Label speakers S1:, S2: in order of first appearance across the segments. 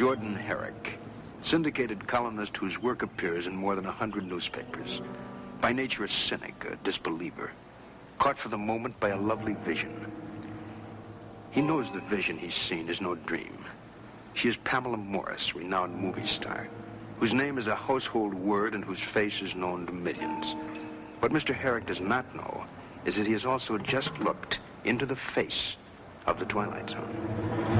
S1: Jordan Herrick, syndicated columnist whose work appears in more than a hundred newspapers. By nature a cynic, a disbeliever, caught for the moment by a lovely vision. He knows the vision he's seen is no dream. She is Pamela Morris, renowned movie star, whose name is a household word and whose face is known to millions. What Mr. Herrick does not know is that he has also just looked into the face of the Twilight Zone.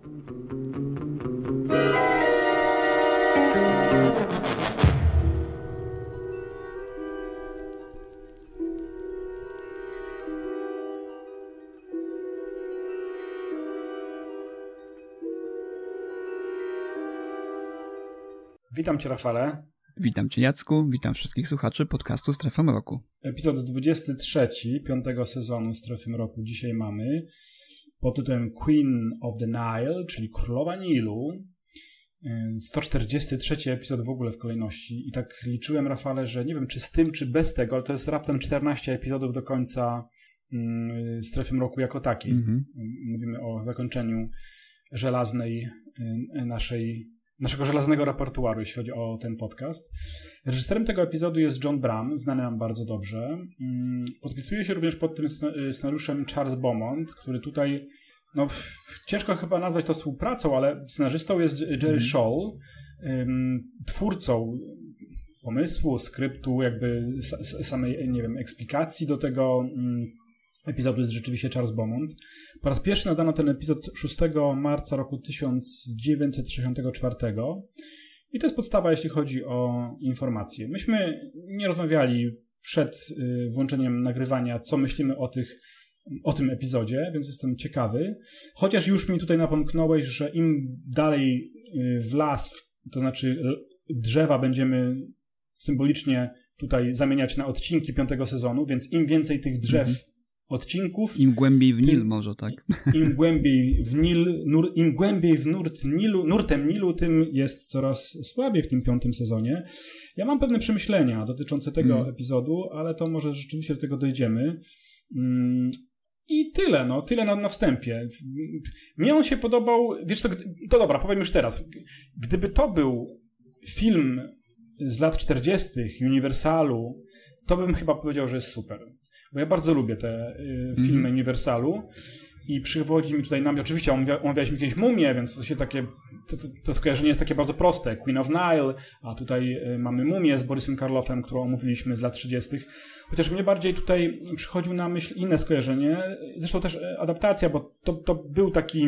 S2: Witam Cię, Rafale.
S3: Witam Cię, Jacku. Witam wszystkich słuchaczy podcastu Strefa Mroku.
S2: Epizod 23 piątego sezonu Strefy Mroku dzisiaj mamy pod tytułem Queen of the Nile, czyli Królowa Nilu. 143 epizod w ogóle w kolejności i tak liczyłem, Rafale, że nie wiem czy z tym, czy bez tego, ale to jest raptem 14 epizodów do końca mm, Strefy Mroku jako takiej.
S3: Mhm.
S2: Mówimy o zakończeniu żelaznej y, naszej naszego żelaznego repertuaru, jeśli chodzi o ten podcast. Reżyserem tego epizodu jest John Bram, znany nam bardzo dobrze. Mm, Podpisuje się również pod tym sce- scenariuszem Charles Beaumont, który tutaj, no ciężko chyba nazwać to współpracą, ale scenarzystą jest Jerry Scholl, ym, twórcą pomysłu, skryptu, jakby sa- sa- samej, nie wiem, eksplikacji do tego mm, epizodu jest rzeczywiście Charles Beaumont. Po raz pierwszy nadano ten epizod 6 marca roku 1964 i to jest podstawa, jeśli chodzi o informacje. Myśmy nie rozmawiali przed y, włączeniem nagrywania, co myślimy o, tych, o tym epizodzie, więc jestem ciekawy. Chociaż już mi tutaj napomknąłeś, że im dalej y, w las, to znaczy drzewa będziemy symbolicznie tutaj zamieniać na odcinki piątego sezonu, więc im więcej tych drzew, odcinków,
S3: Im głębiej w Nil może, tak?
S2: im głębiej w Nil, nur, im głębiej w nurt Nilu, nurtem Nilu, tym jest coraz słabiej w tym piątym sezonie. Ja mam pewne przemyślenia dotyczące tego
S3: Mm.
S2: epizodu, ale to może rzeczywiście do tego dojdziemy. Mm, I tyle, no, tyle na, na wstępie. Mnie on się podobał, wiesz co, to dobra, powiem już teraz. Gdyby to był film z lat 40. Uniwersalu, to bym chyba powiedział, że jest super. Bo ja bardzo lubię te y, filmy
S3: Mhm.
S2: Uniwersalu i przywodzi mi tutaj na mnie, oczywiście omawia, omawialiśmy kiedyś Mumię, więc to się takie, to, to, to skojarzenie jest takie bardzo proste. Queen of Nile, a tutaj y, mamy Mumię z Borysem Karloffem, którą omówiliśmy z lat 30. Chociaż mnie bardziej tutaj przychodził na myśl inne skojarzenie, zresztą też y, adaptacja, bo to, to był taki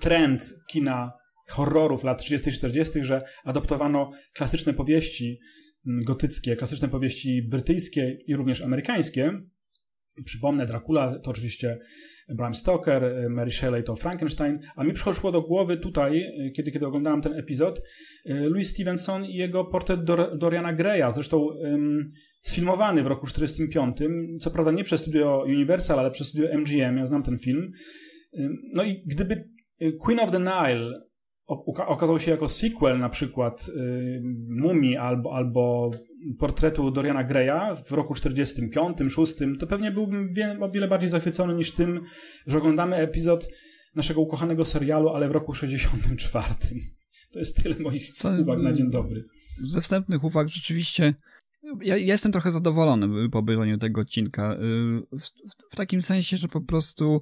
S2: trend kina horrorów lat 30. i 40., że adoptowano klasyczne powieści mm, gotyckie, klasyczne powieści brytyjskie i również amerykańskie. Przypomnę, Dracula to oczywiście Bram Stoker, y, Mary Shelley to Frankenstein, a mi przyszło do głowy tutaj, y, kiedy, kiedy oglądałem ten epizod, y, Louis Stevenson i jego portret Dor- Doriana Greya, zresztą sfilmowany w roku 1945, co prawda nie przez studio Universal, ale przez studio MGM, ja znam ten film. No i gdyby Queen of the Nile okazał się jako sequel na przykład y, Mumii albo, albo portretu Doriana Greya w roku 45, 6, to pewnie byłbym wie, o wiele bardziej zachwycony niż tym, że oglądamy epizod naszego ukochanego serialu, ale w roku 64. To jest tyle moich
S3: Co-
S2: uwag na dzień dobry.
S3: Ze wstępnych uwag rzeczywiście ja, ja jestem trochę zadowolony po obejrzeniu tego odcinka. y, W, w, w takim sensie, że po prostu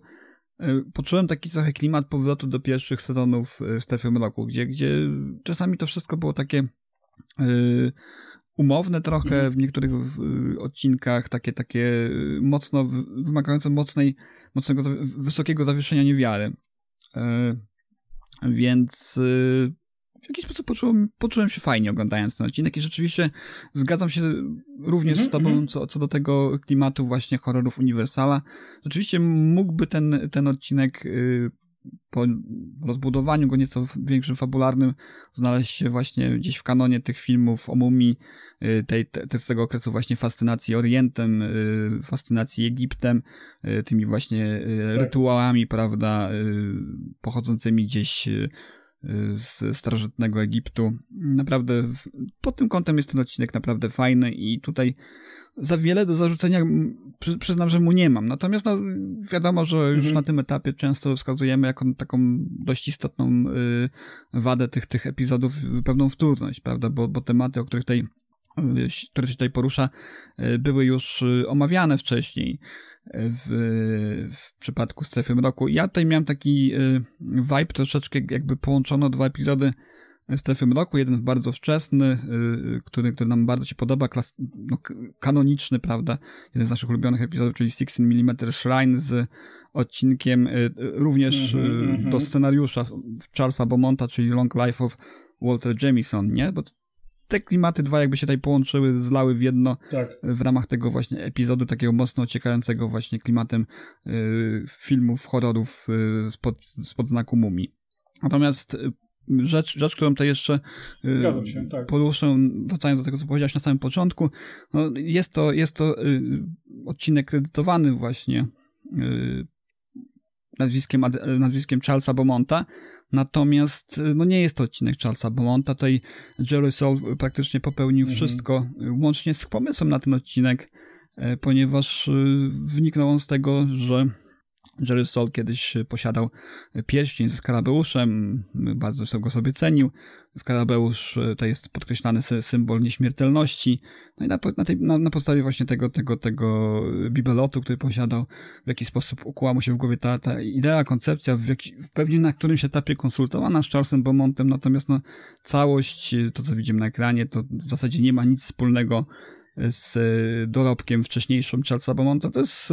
S3: poczułem taki trochę klimat powrotu do pierwszych sezonów y, Strefy Mroku, gdzie, gdzie czasami to wszystko było takie y, umowne trochę
S2: Mhm.
S3: w niektórych odcinkach, takie, takie mocno, wymagające mocnej, mocnego, wysokiego zawieszenia niewiary. Więc w jakiś sposób poczułem, poczułem się fajnie oglądając ten odcinek i rzeczywiście zgadzam się również mm -hmm, z tobą co, co do tego klimatu właśnie horrorów Uniwersala. Rzeczywiście mógłby ten, ten odcinek y, po rozbudowaniu go nieco większym fabularnym znaleźć się właśnie gdzieś w kanonie tych filmów o mumii, y, tej, te, z tego okresu właśnie fascynacji Orientem, y, fascynacji Egiptem, tymi właśnie tak. rytuałami, prawda, pochodzącymi gdzieś z starożytnego Egiptu. Naprawdę pod tym kątem jest ten odcinek naprawdę fajny i tutaj za wiele do zarzucenia przy, przyznam, że mu nie mam. Natomiast no, wiadomo, że już mhm. na tym etapie często wskazujemy jako taką dość istotną y, wadę tych, tych epizodów pewną wtórność, prawda? Bo, bo tematy, o których tutaj które się tutaj porusza, y, były już y, omawiane wcześniej w, w przypadku Strefy Mroku. Ja tutaj miałem taki y, vibe troszeczkę jakby połączono dwa epizody Strefy Mroku, jeden bardzo wczesny, y, który, który nam bardzo się podoba, klas, no, kanoniczny, prawda, jeden z naszych ulubionych epizodów, czyli 16 mm Shrine z odcinkiem y, y, również mm -hmm, do scenariusza Charlesa Beaumonta, czyli Long Life of Walter Jamison, nie? Bo te klimaty dwa jakby się tutaj połączyły, zlały w jedno tak. w ramach tego właśnie epizodu takiego mocno ociekającego właśnie klimatem y, filmów, horrorów y, spod, spod znaku mumii. Natomiast rzecz, rzecz którą to jeszcze
S2: y, się, tak.
S3: poruszę, wracając do tego, co powiedziałeś na samym początku, no jest to, jest to y, odcinek kredytowany właśnie y, nazwiskiem, nazwiskiem Charlesa Beaumonta, natomiast no nie jest to odcinek Charlesa Beaumonta, tutaj Jerry Soul praktycznie popełnił mhm. wszystko, łącznie z pomysłem na ten odcinek, ponieważ wyniknął on z tego, że Jerry Sol kiedyś posiadał pierścień ze skarabeuszem, bardzo go sobie cenił. Skarabeusz to jest podkreślany symbol nieśmiertelności. No i na, na, tej, na, na podstawie właśnie tego, tego, tego bibelotu, który posiadał, w jaki sposób ukłała mu się w głowie ta, ta idea, koncepcja, w pewnie na którymś etapie konsultowana z Charlesem Beaumontem, natomiast no, całość, to co widzimy na ekranie, to w zasadzie nie ma nic wspólnego z dorobkiem wcześniejszym Charlesa Beaumonta. To jest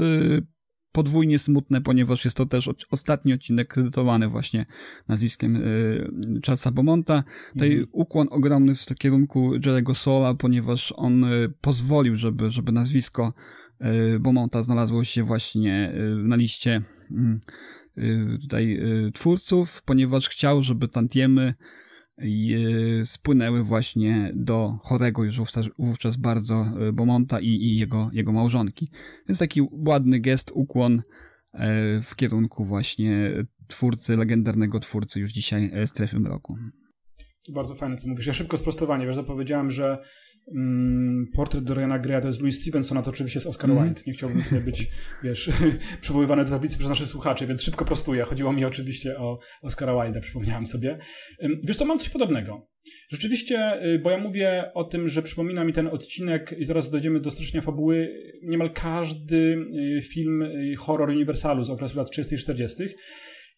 S3: podwójnie smutne, ponieważ jest to też ostatni odcinek kredytowany właśnie nazwiskiem y, Charlesa Beaumonta. Tutaj mhm. ukłon ogromny w kierunku Jerego Sola, ponieważ on y, pozwolił, żeby, żeby nazwisko y, Beaumonta znalazło się właśnie na liście mm, tutaj twórców, ponieważ chciał, żeby tantiemy spłynęły właśnie do chorego już wówczas, wówczas bardzo e, Bomonta i, i jego, jego małżonki. Więc taki ładny gest, ukłon e, w kierunku właśnie twórcy, legendarnego twórcy już dzisiaj Strefy Mroku.
S2: Bardzo fajne, co mówisz. Ja szybko sprostowanie, wiesz, zapowiedziałem, że portret Doriana Greya to jest Louis Stevenson, a to oczywiście jest Oscar mm. Wilde. Nie chciałbym tutaj być, wiesz, przywoływany do tablicy przez naszych słuchaczy, więc szybko prostuję. Chodziło mi oczywiście o Oscara Wilde'a, przypomniałem sobie. Wiesz to mam coś podobnego. Rzeczywiście, y, bo ja mówię o tym, że przypomina mi ten odcinek i zaraz dojdziemy do streszczenia fabuły, niemal każdy y, film y, horror Universalu z okresu lat 30 i 40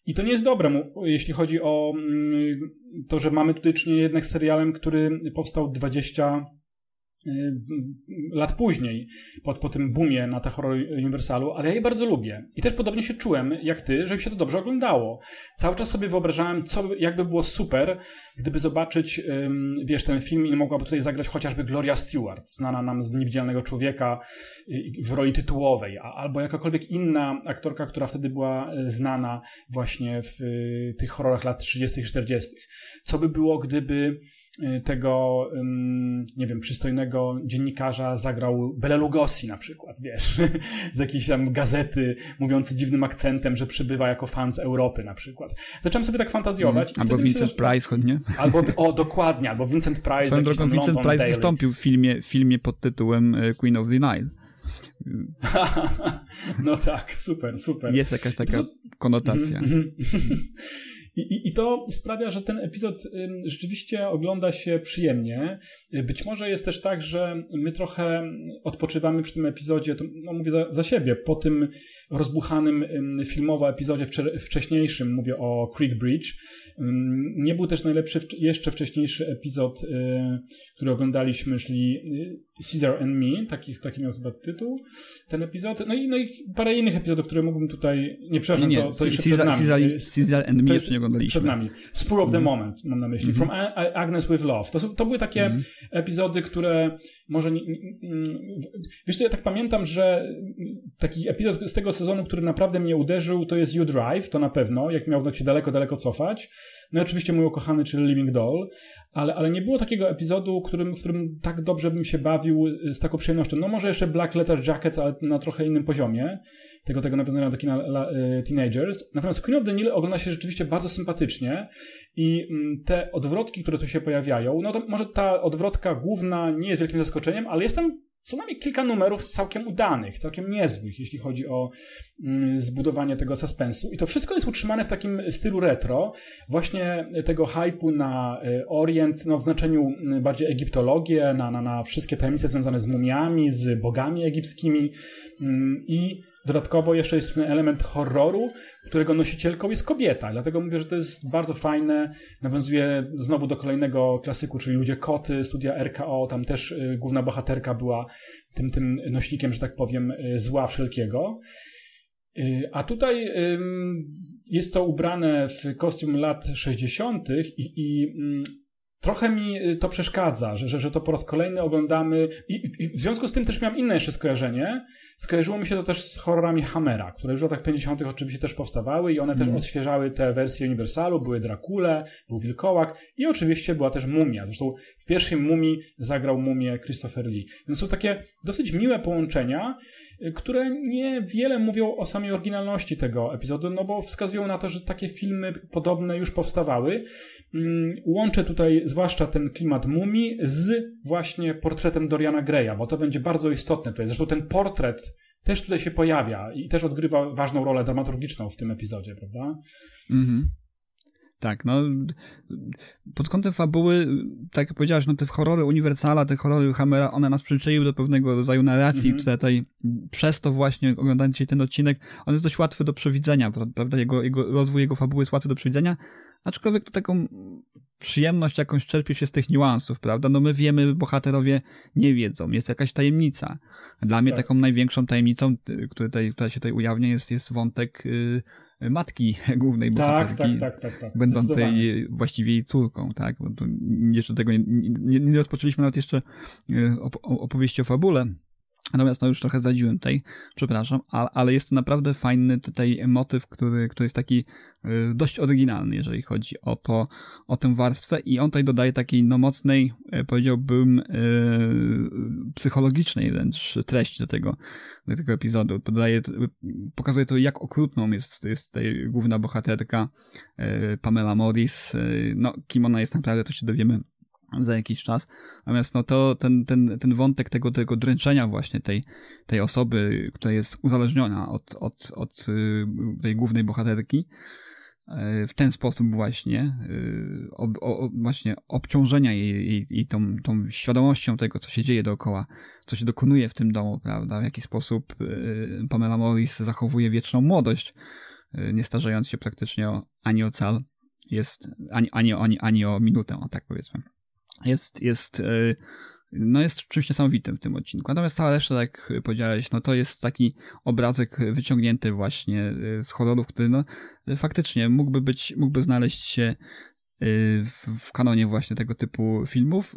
S2: i to nie jest dobre, jeśli chodzi o mm, to, że mamy tutaj czynienia jednak z serialem, który powstał 20 Y, lat później, po, po tym boomie na te horror Universalu, ale ja je bardzo lubię. I też podobnie się czułem, jak ty, że się to dobrze oglądało. Cały czas sobie wyobrażałem, co jakby było super, gdyby zobaczyć, wiesz, ten film i mogłaby tutaj zagrać chociażby Gloria Stewart, znana nam z Niewidzialnego Człowieka y, w roli tytułowej, albo jakakolwiek inna aktorka, która wtedy była y, znana właśnie w tych horrorach lat 30 i 40. Co by było, gdyby Y, tego, nie wiem, przystojnego dziennikarza zagrał Bela Lugosi na przykład, wiesz, z jakiejś tam gazety mówiący dziwnym akcentem, że przybywa jako fan z Europy na przykład. Zacząłem sobie tak fantazjować.
S3: Mm, albo Vincent myślę, Price, nie?
S2: Albo, o, dokładnie, albo Vincent Price.
S3: Swoją drogą Vincent London Price Daily. wystąpił w filmie, filmie pod tytułem e, Queen of the Nile.
S2: no tak, super, super.
S3: Jest jakaś taka konotacja.
S2: I, i, I, to sprawia, że ten epizod rzeczywiście ogląda się przyjemnie. Być może jest też tak, że my trochę odpoczywamy przy tym epizodzie, to no mówię za, za siebie, po tym rozbuchanym filmowo epizodzie wcześniejszym, mówię o Creek Bridge. Nie był też najlepszy jeszcze wcześniejszy epizod, y, który oglądaliśmy, czyli y, Caesar and Me, taki, taki miał chyba tytuł, ten epizod. No i, no i parę innych epizodów, które mógłbym tutaj... Nie, przepraszam, nie, nie. to, to jeszcze
S3: Caesar,
S2: przed nami.
S3: Caesar, Caesar and Me jeszcze nie oglądaliśmy.
S2: Przed nami. Spur of the mm. Moment, mam na myśli. Mm -hmm. From Agnes with Love. To, to były takie mm epizody, które może... Nie, wiesz co, ja tak pamiętam, że taki epizod z tego sezonu, który naprawdę mnie uderzył, to jest You Drive, to na pewno, jak miał tak się daleko, daleko cofać. No i oczywiście mój ukochany, czyli Living Doll, ale, ale nie było takiego epizodu, którym, w którym tak dobrze bym się bawił y, z taką przyjemnością. No może jeszcze Black Letter Jacket, ale na trochę innym poziomie, tego, tego nawiązania do kina la, y, Teenagers. Natomiast Queen of the Nile ogląda się rzeczywiście bardzo sympatycznie i mm, te odwrotki, które tu się pojawiają, no to może ta odwrotka główna nie jest wielkim zaskoczeniem, ale jestem co najmniej kilka numerów całkiem udanych, całkiem niezłych, jeśli chodzi o mm, zbudowanie tego suspensu. I to wszystko jest utrzymane w takim stylu retro, właśnie tego hypu na y, Orient, no w znaczeniu y, bardziej egiptologię, na, na, na wszystkie tajemnice związane z mumiami, z bogami egipskimi mm, i Dodatkowo jeszcze jest ten element horroru, którego nosicielką jest kobieta. Dlatego mówię, że to jest bardzo fajne. Nawiązuje znowu do kolejnego klasyku, czyli Ludzie Koty, studia RKO. Tam też y, główna bohaterka była tym, tym nośnikiem, że tak powiem, y, zła wszelkiego. Y, a tutaj jest to ubrane w kostium lat 60. i, i mm, Trochę mi to przeszkadza, że, że, że to po raz kolejny oglądamy. I, I, w związku z tym też miałem inne jeszcze skojarzenie. Skojarzyło mi się to też z horrorami Hammera, które już w latach 50. oczywiście też powstawały i one też mhm. odświeżały te wersje Uniwersalu. Były Dracule, był Wilkołak i oczywiście była też Mumia. Zresztą w pierwszym Mumii zagrał Mumię Christopher Lee. Więc są takie dosyć miłe połączenia które niewiele mówią o samej oryginalności tego epizodu, no bo wskazują na to, że takie filmy podobne już powstawały. Mm, łączę tutaj zwłaszcza ten klimat mumii z właśnie portretem Doriana Greya, bo to będzie bardzo istotne tutaj. Zresztą ten portret też tutaj się pojawia i też odgrywa ważną rolę dramaturgiczną w tym epizodzie, prawda? Mhm.
S3: Tak, no pod kątem fabuły, tak jak powiedziałeś, no te horrory Uniwersala, te horrory Hammera, one nas przyczyniły do pewnego rodzaju narracji, mm -hmm. tutaj przez to właśnie, oglądając dzisiaj ten odcinek, on jest dość łatwy do przewidzenia, prawda, jego, jego rozwój jego fabuły jest łatwy do przewidzenia, aczkolwiek to taką przyjemność jakąś czerpie się z tych niuansów, prawda? No my wiemy, bohaterowie nie wiedzą, jest jakaś tajemnica. Dla mnie tak. taką największą tajemnicą, y, która, tutaj, która się tutaj ujawnia, jest, jest wątek yy, matki głównej tak, bohaterki, tak, tak, tak, tak, będącej właściwie jej córką, tak? Bo jeszcze tego nie, nie, nie rozpoczęliśmy nawet jeszcze e, opowieści o fabule, Natomiast no już trochę zadziłem tutaj, przepraszam, ale jest to naprawdę fajny tutaj motyw, który, który jest taki y, dość oryginalny, jeżeli chodzi o to, o tę warstwę i on tutaj dodaje takiej no mocnej, y, powiedziałbym, y, psychologicznej wręcz treści do tego, do tego epizodu. Pokazuje to, jak okrutną jest, jest tutaj główna bohaterka Pamela Morris. No, kim ona jest naprawdę, to się dowiemy za jakiś czas. Natomiast no to ten, ten, ten wątek tego, tego dręczenia właśnie tej, tej osoby, która jest uzależniona od, od, od y, tej głównej bohaterki, y, w ten sposób właśnie, y, ob, o, właśnie obciążenia jej, jej, jej tą, tą świadomością tego, co się dzieje dookoła, co się dokonuje w tym domu, prawda, w jaki sposób Pamela Morris zachowuje wieczną młodość, nie starzejąc się praktycznie o, ani o cal, jest ani, ani, ani, ani o minutę, tak powiedzmy jest, jest, e, no jest czymś niesamowitym w tym odcinku. Natomiast cała reszta, jak powiedziałeś, no to jest taki obrazek wyciągnięty właśnie e, z horrorów, który no faktycznie mógłby być, mógłby znaleźć się e, w kanonie właśnie tego typu filmów,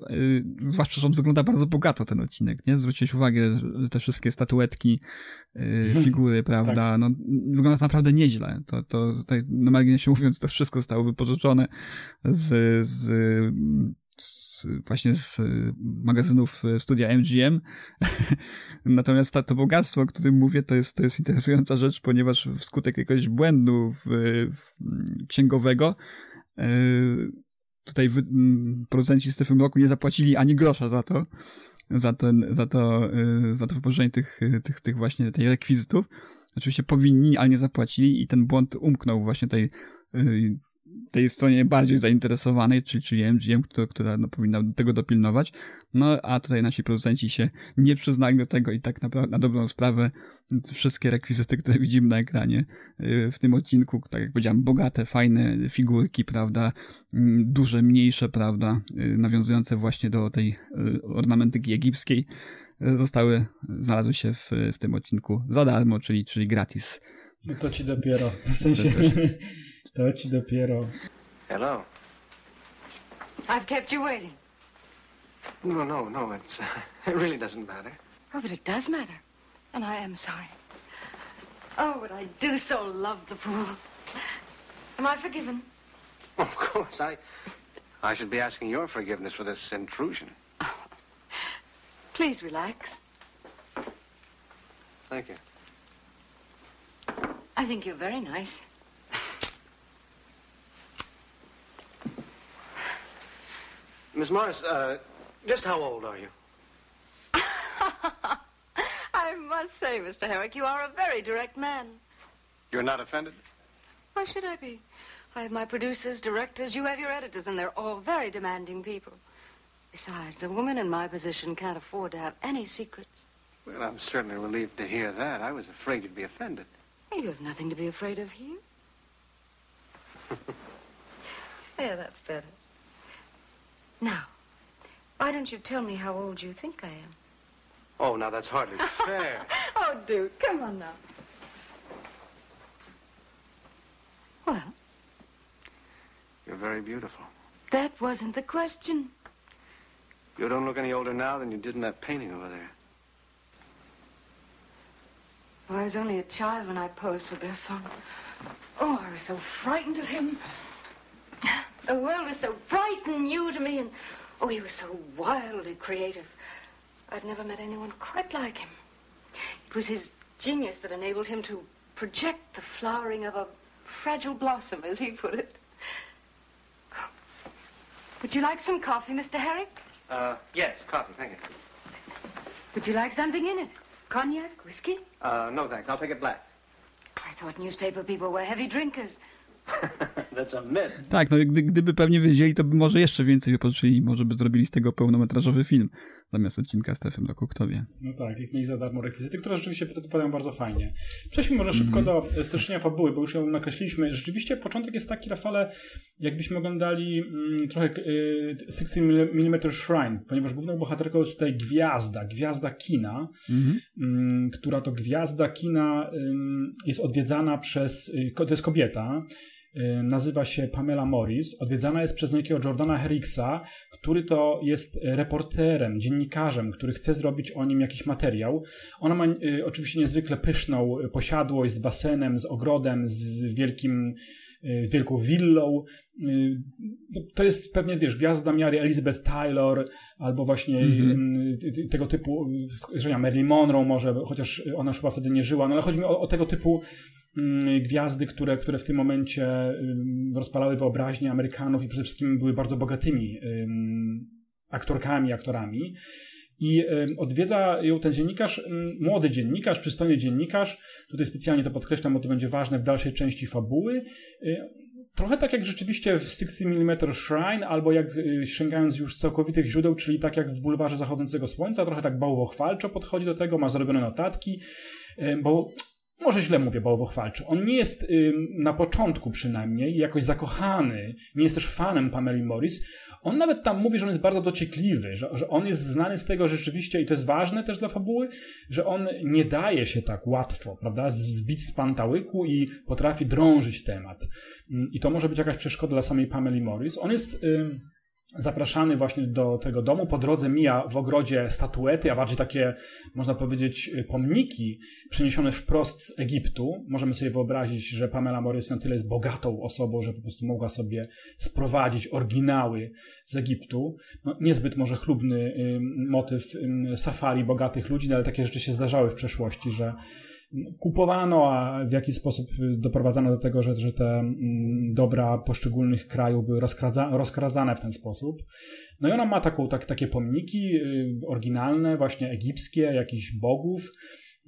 S3: zwłaszcza, że on wygląda bardzo bogato ten odcinek, nie? Zwróciłeś uwagę, że te wszystkie statuetki, figury, prawda, tak. no wygląda to naprawdę nieźle. To, to tutaj na marginesie mówiąc, to wszystko zostało wypożyczone z, z z, właśnie z y, magazynów y, studia MGM. Natomiast to, bogactwo, o którym mówię, to jest, to jest interesująca rzecz, ponieważ wskutek jakiegoś błędu w, w księgowego y, tutaj producenci z tym roku nie zapłacili ani grosza za to, za, ten, za to, za to wypożyczenie tych, tych, tych właśnie tej rekwizytów. Oczywiście powinni, ale nie zapłacili i ten błąd umknął właśnie tej tej stronie bardziej zainteresowanej, czyli, czyli MGM, która, która no, powinna tego dopilnować. No a tutaj nasi producenci się nie przyznali do tego i tak naprawdę na dobrą sprawę wszystkie rekwizyty, które widzimy na ekranie y, w tym odcinku, tak jak powiedziałem, bogate, fajne figurki, prawda, mm, duże, mniejsze, prawda, y, nawiązujące właśnie do tej y, ornamentyki egipskiej, zostały, znalazły się w, w tym odcinku za darmo, czyli, czyli gratis.
S2: No to ci dopiero, w sensie To ci dopiero.
S4: Hello.
S5: I've kept you waiting.
S4: No, no, no. It's uh, it really doesn't matter.
S5: Oh, but it does matter. And I am sorry. Oh, but I do so love the pool. Am I forgiven?
S4: Of course, I I should be asking your forgiveness for this intrusion.
S5: Please relax.
S4: Thank you.
S5: I think you're very nice.
S4: Miss Morris, uh, just how old are you?
S5: I must say, Mr. Herrick, you are a very direct man.
S4: You're not offended?
S5: Why should I be? I have my producers, directors, you have your editors, and they're all very demanding people. Besides, a woman in my position can't afford to have any secrets.
S4: Well, I'm certainly relieved to hear that. I was afraid you'd be offended.
S5: You have nothing to be afraid of here. yeah, that's better. Now, why don't you tell me how old you think I am?
S4: Oh, now that's hardly fair.
S5: oh, Duke, come on now. Well,
S4: You're very beautiful.
S5: that wasn't the question.
S4: You don't look any older now than you did in that painting over there.
S5: I was only a child when I posed for Besson. Oh, I was so frightened of him. The world was so bright and new to me, and oh, he was so wildly creative. I'd never met anyone quite like him. It was his genius that enabled him to project the flowering of a fragile blossom, as he put it. Would you like some coffee, Mr. Herrick?
S4: Uh, yes, coffee, thank you.
S5: Would you like something in it? Cognac, whiskey?
S4: Uh, no thanks. I'll take it black.
S5: I thought newspaper people were heavy drinkers.
S3: Tak, no gdy, gdyby pewnie wiedzieli, to by może jeszcze więcej wypoczyli i może by zrobili z tego pełnometrażowy film zamiast odcinka z Stefem Roku, kto wie.
S2: No tak, jak mieli za darmo rekwizyty, które rzeczywiście wypadają bardzo fajnie. Przejdźmy może szybko do streszczenia fabuły, bo już ją nakreśliliśmy. Rzeczywiście początek jest taki, Rafale, jakbyśmy oglądali mm, trochę y, 60 mm Shrine, ponieważ główną bohaterką jest tutaj gwiazda, gwiazda kina, mm, która to gwiazda kina ym, jest odwiedzana przez, y, to jest kobieta, y, nazywa się Pamela Morris, odwiedzana jest przez niejakiego Jordana Herricksa, który to jest reporterem, dziennikarzem, który chce zrobić o nim jakiś materiał. Ona ma y, oczywiście niezwykle pyszną posiadłość z basenem, z ogrodem, z wielkim y, z wielką willą. Y, no, To jest pewnie, wiesz, gwiazda miary Elizabeth Taylor albo właśnie y, y, tego typu, że Marilyn Monroe może, chociaż ona już chyba wtedy nie żyła, no ale chodzi mi o, o tego typu mm, gwiazdy, które, które w tym momencie ym, rozpalały wyobraźnię Amerykanów i przede wszystkim były bardzo bogatymi ym, aktorkami, aktorami. I odwiedza ją ten dziennikarz, młody dziennikarz, przystojny dziennikarz. Tutaj specjalnie to podkreślam, bo to będzie ważne w dalszej części fabuły. Y, Trochę tak jak rzeczywiście w 60 mm Shrine, albo jak y, sięgając już całkowitych źródeł, czyli tak jak w Bulwarze Zachodzącego Słońca, trochę tak bałwochwalczo podchodzi do tego, ma zrobione notatki, bo może źle mówię bałwochwalczo. On nie jest na początku przynajmniej jakoś zakochany, nie jest też fanem Pameli Morris. On nawet tam mówi, że on jest bardzo dociekliwy, że, że on jest znany z tego rzeczywiście, i to jest ważne też dla fabuły, że on nie daje się tak łatwo, prawda, zbić z pantałyku i potrafi drążyć temat. I to może być jakaś przeszkoda dla samej Pameli Morris. On jest... Zapraszany właśnie do tego domu. Po drodze mija w ogrodzie statuety, a bardziej takie, można powiedzieć, pomniki przeniesione wprost z Egiptu. Możemy sobie wyobrazić, że Pamela Morris na tyle jest bogatą osobą, że po prostu mogła sobie sprowadzić oryginały z Egiptu. No, niezbyt może chlubny motyw safari bogatych ludzi, no, ale takie rzeczy się zdarzały w przeszłości, że kupowano, a w jaki sposób doprowadzano do tego, że, że te mm, dobra poszczególnych krajów były rozkradza, rozkradzane w ten sposób. No i ona ma taką, tak, takie pomniki y, oryginalne, właśnie egipskie, jakichś bogów.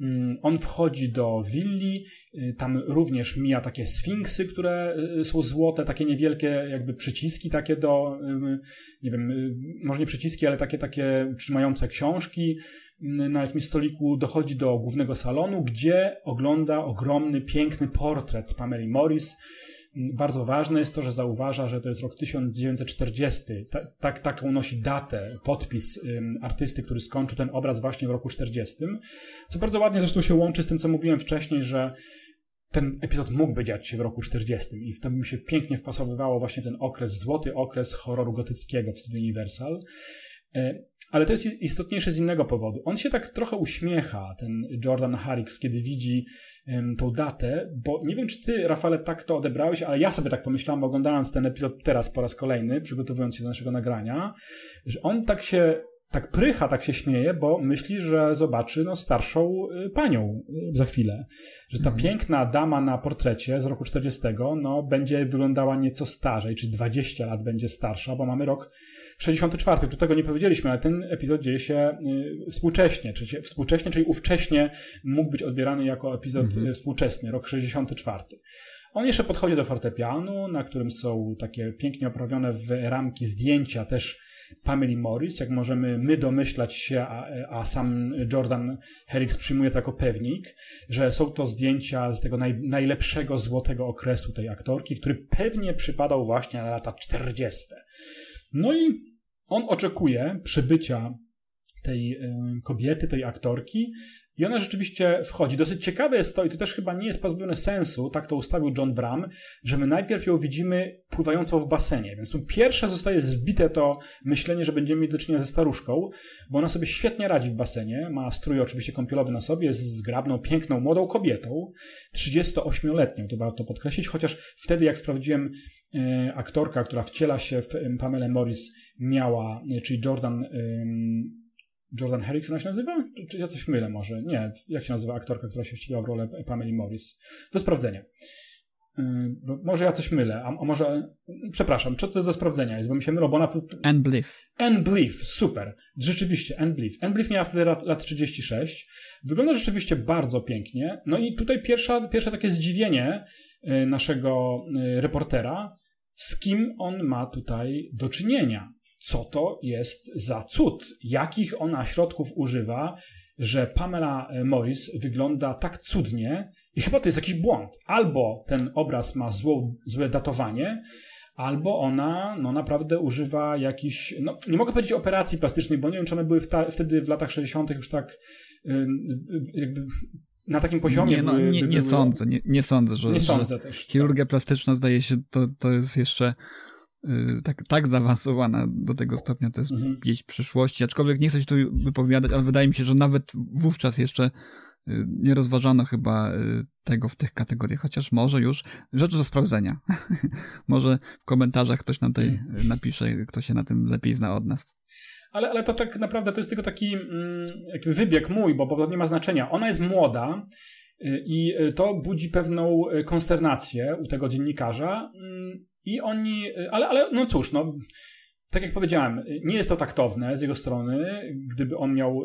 S2: Mm, On wchodzi do willi, y, tam również mija takie sfinksy, które y, są złote, takie niewielkie jakby przyciski takie do, y, nie wiem, y, może nie przyciski, ale takie, takie trzymające książki y, na jakimś stoliku dochodzi do głównego salonu, gdzie ogląda ogromny, piękny portret Pameli Morris. Mm, Bardzo ważne jest to, że zauważa, że to jest rok 1940. Ta, tak, taką nosi datę, podpis artysty, który skończył ten obraz właśnie w roku 40. Co bardzo ładnie zresztą się łączy z tym, co mówiłem wcześniej, że ten epizod mógłby dziać się w roku 40 i to by się pięknie wpasowywało właśnie ten okres, złoty okres horroru gotyckiego w studiu Universal. Ale to jest istotniejsze z innego powodu. On się tak trochę uśmiecha, ten Jordan Harris, kiedy widzi um, tą datę, bo nie wiem, czy ty, Rafale, tak to odebrałeś, ale ja sobie tak pomyślałam, oglądając ten epizod teraz po raz kolejny, przygotowując się do naszego nagrania, że on tak się tak prycha, tak się śmieje, bo myśli, że zobaczy no, starszą y, panią y, za chwilę. Że ta mhm. piękna dama na portrecie z roku 40 no, będzie wyglądała nieco starzej, czyli 20 lat będzie starsza, bo mamy rok 64. Tu tego nie powiedzieliśmy, ale ten epizod dzieje się y, współcześnie, czyli współcześnie, czyli ówcześnie mógł być odbierany jako epizod mhm. współczesny, rok 64. On jeszcze podchodzi do fortepianu, na którym są takie pięknie oprawione w ramki zdjęcia też Pameli Morris, jak możemy my domyślać się, a, a sam Jordan Herricks przyjmuje to jako pewnik, że są to zdjęcia z tego naj, najlepszego złotego okresu tej aktorki, który pewnie przypadał właśnie na lata 40. No i on oczekuje przybycia tej y, kobiety, tej aktorki, i ona rzeczywiście wchodzi. Dosyć ciekawe jest to, i to też chyba nie jest pozbawione sensu, tak to ustawił John Bram, że my najpierw ją widzimy pływającą w basenie. Więc tu pierwsze zostaje zbite to myślenie, że będziemy mieli do czynienia ze staruszką, bo ona sobie świetnie radzi w basenie. Ma strój oczywiście kąpielowy na sobie, jest zgrabną, piękną, młodą kobietą, 38-letnią, to warto podkreślić, chociaż wtedy, jak sprawdziłem, e, aktorka, która wciela się w Pamela Morris, miała, e, czyli Jordan. Jordan Harris ona się nazywa? Czy, czy ja coś mylę może? Nie. Jak się nazywa aktorka, która się wcieliła w rolę Pameli Morris? Do sprawdzenia. Yy, może ja coś mylę, a, a, może... Przepraszam, co to do sprawdzenia jest, bo mi się mylą, bo ona...
S3: Anne Bliff.
S2: Anne Bliff, super. Rzeczywiście, Anne Bliff. Anne Bliff miała wtedy lat, lat 36. Wygląda rzeczywiście bardzo pięknie. No i tutaj pierwsza, pierwsze takie zdziwienie yy, naszego yy, reportera, z kim on ma tutaj do czynienia co to jest za cud, jakich ona środków używa, że Pamela Morris wygląda tak cudnie i chyba to jest jakiś błąd. Albo ten obraz ma zło, złe datowanie, albo ona no, naprawdę używa jakichś, no, nie mogę powiedzieć operacji plastycznej, bo nie wiem, czy one były wtedy w latach 60. już tak jakby na takim poziomie
S3: nie,
S2: no, były,
S3: nie, nie
S2: były...
S3: sądzę, nie, nie sądzę, że,
S2: nie sądzę
S3: że
S2: też,
S3: chirurgia tak. plastyczna zdaje się, to, to jest jeszcze tak, tak zaawansowana do tego stopnia, to jest mhm. pieśń przyszłości, aczkolwiek nie chcę się tu wypowiadać, ale wydaje mi się, że nawet wówczas jeszcze y, nie rozważano chyba y, tego w tych kategoriach, chociaż może już rzecz do sprawdzenia. może w komentarzach ktoś nam tutaj mhm. napisze, kto się na tym lepiej zna od nas.
S2: Ale, ale to tak naprawdę to jest tylko taki mm, wybieg mój, bo, bo to nie ma znaczenia. Ona jest młoda, i to budzi pewną konsternację u tego dziennikarza. Mm, i oni, ale, ale no cóż, no, tak jak powiedziałem, nie jest to taktowne z jego strony, gdyby on miał,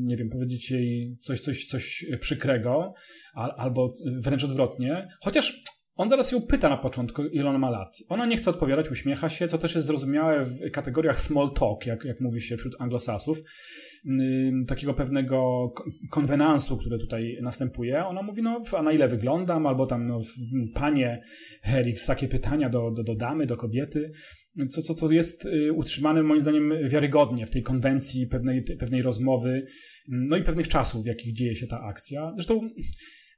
S2: nie wiem, powiedzieć jej coś, coś, coś przykrego, albo wręcz odwrotnie. Chociaż on zaraz ją pyta na początku, ile ma lat. Ona nie chce odpowiadać, uśmiecha się, co też jest zrozumiałe w kategoriach small talk, jak, jak mówi się wśród anglosasów takiego pewnego konwenansu, który tutaj następuje. Ona mówi, no, a na ile wyglądam, albo tam, no, panie Herix, takie pytania do, do, do damy, do kobiety, co, co, co jest y, utrzymane moim zdaniem wiarygodnie w tej konwencji pewnej, pewnej rozmowy, no i pewnych czasów, w jakich dzieje się ta akcja. Zresztą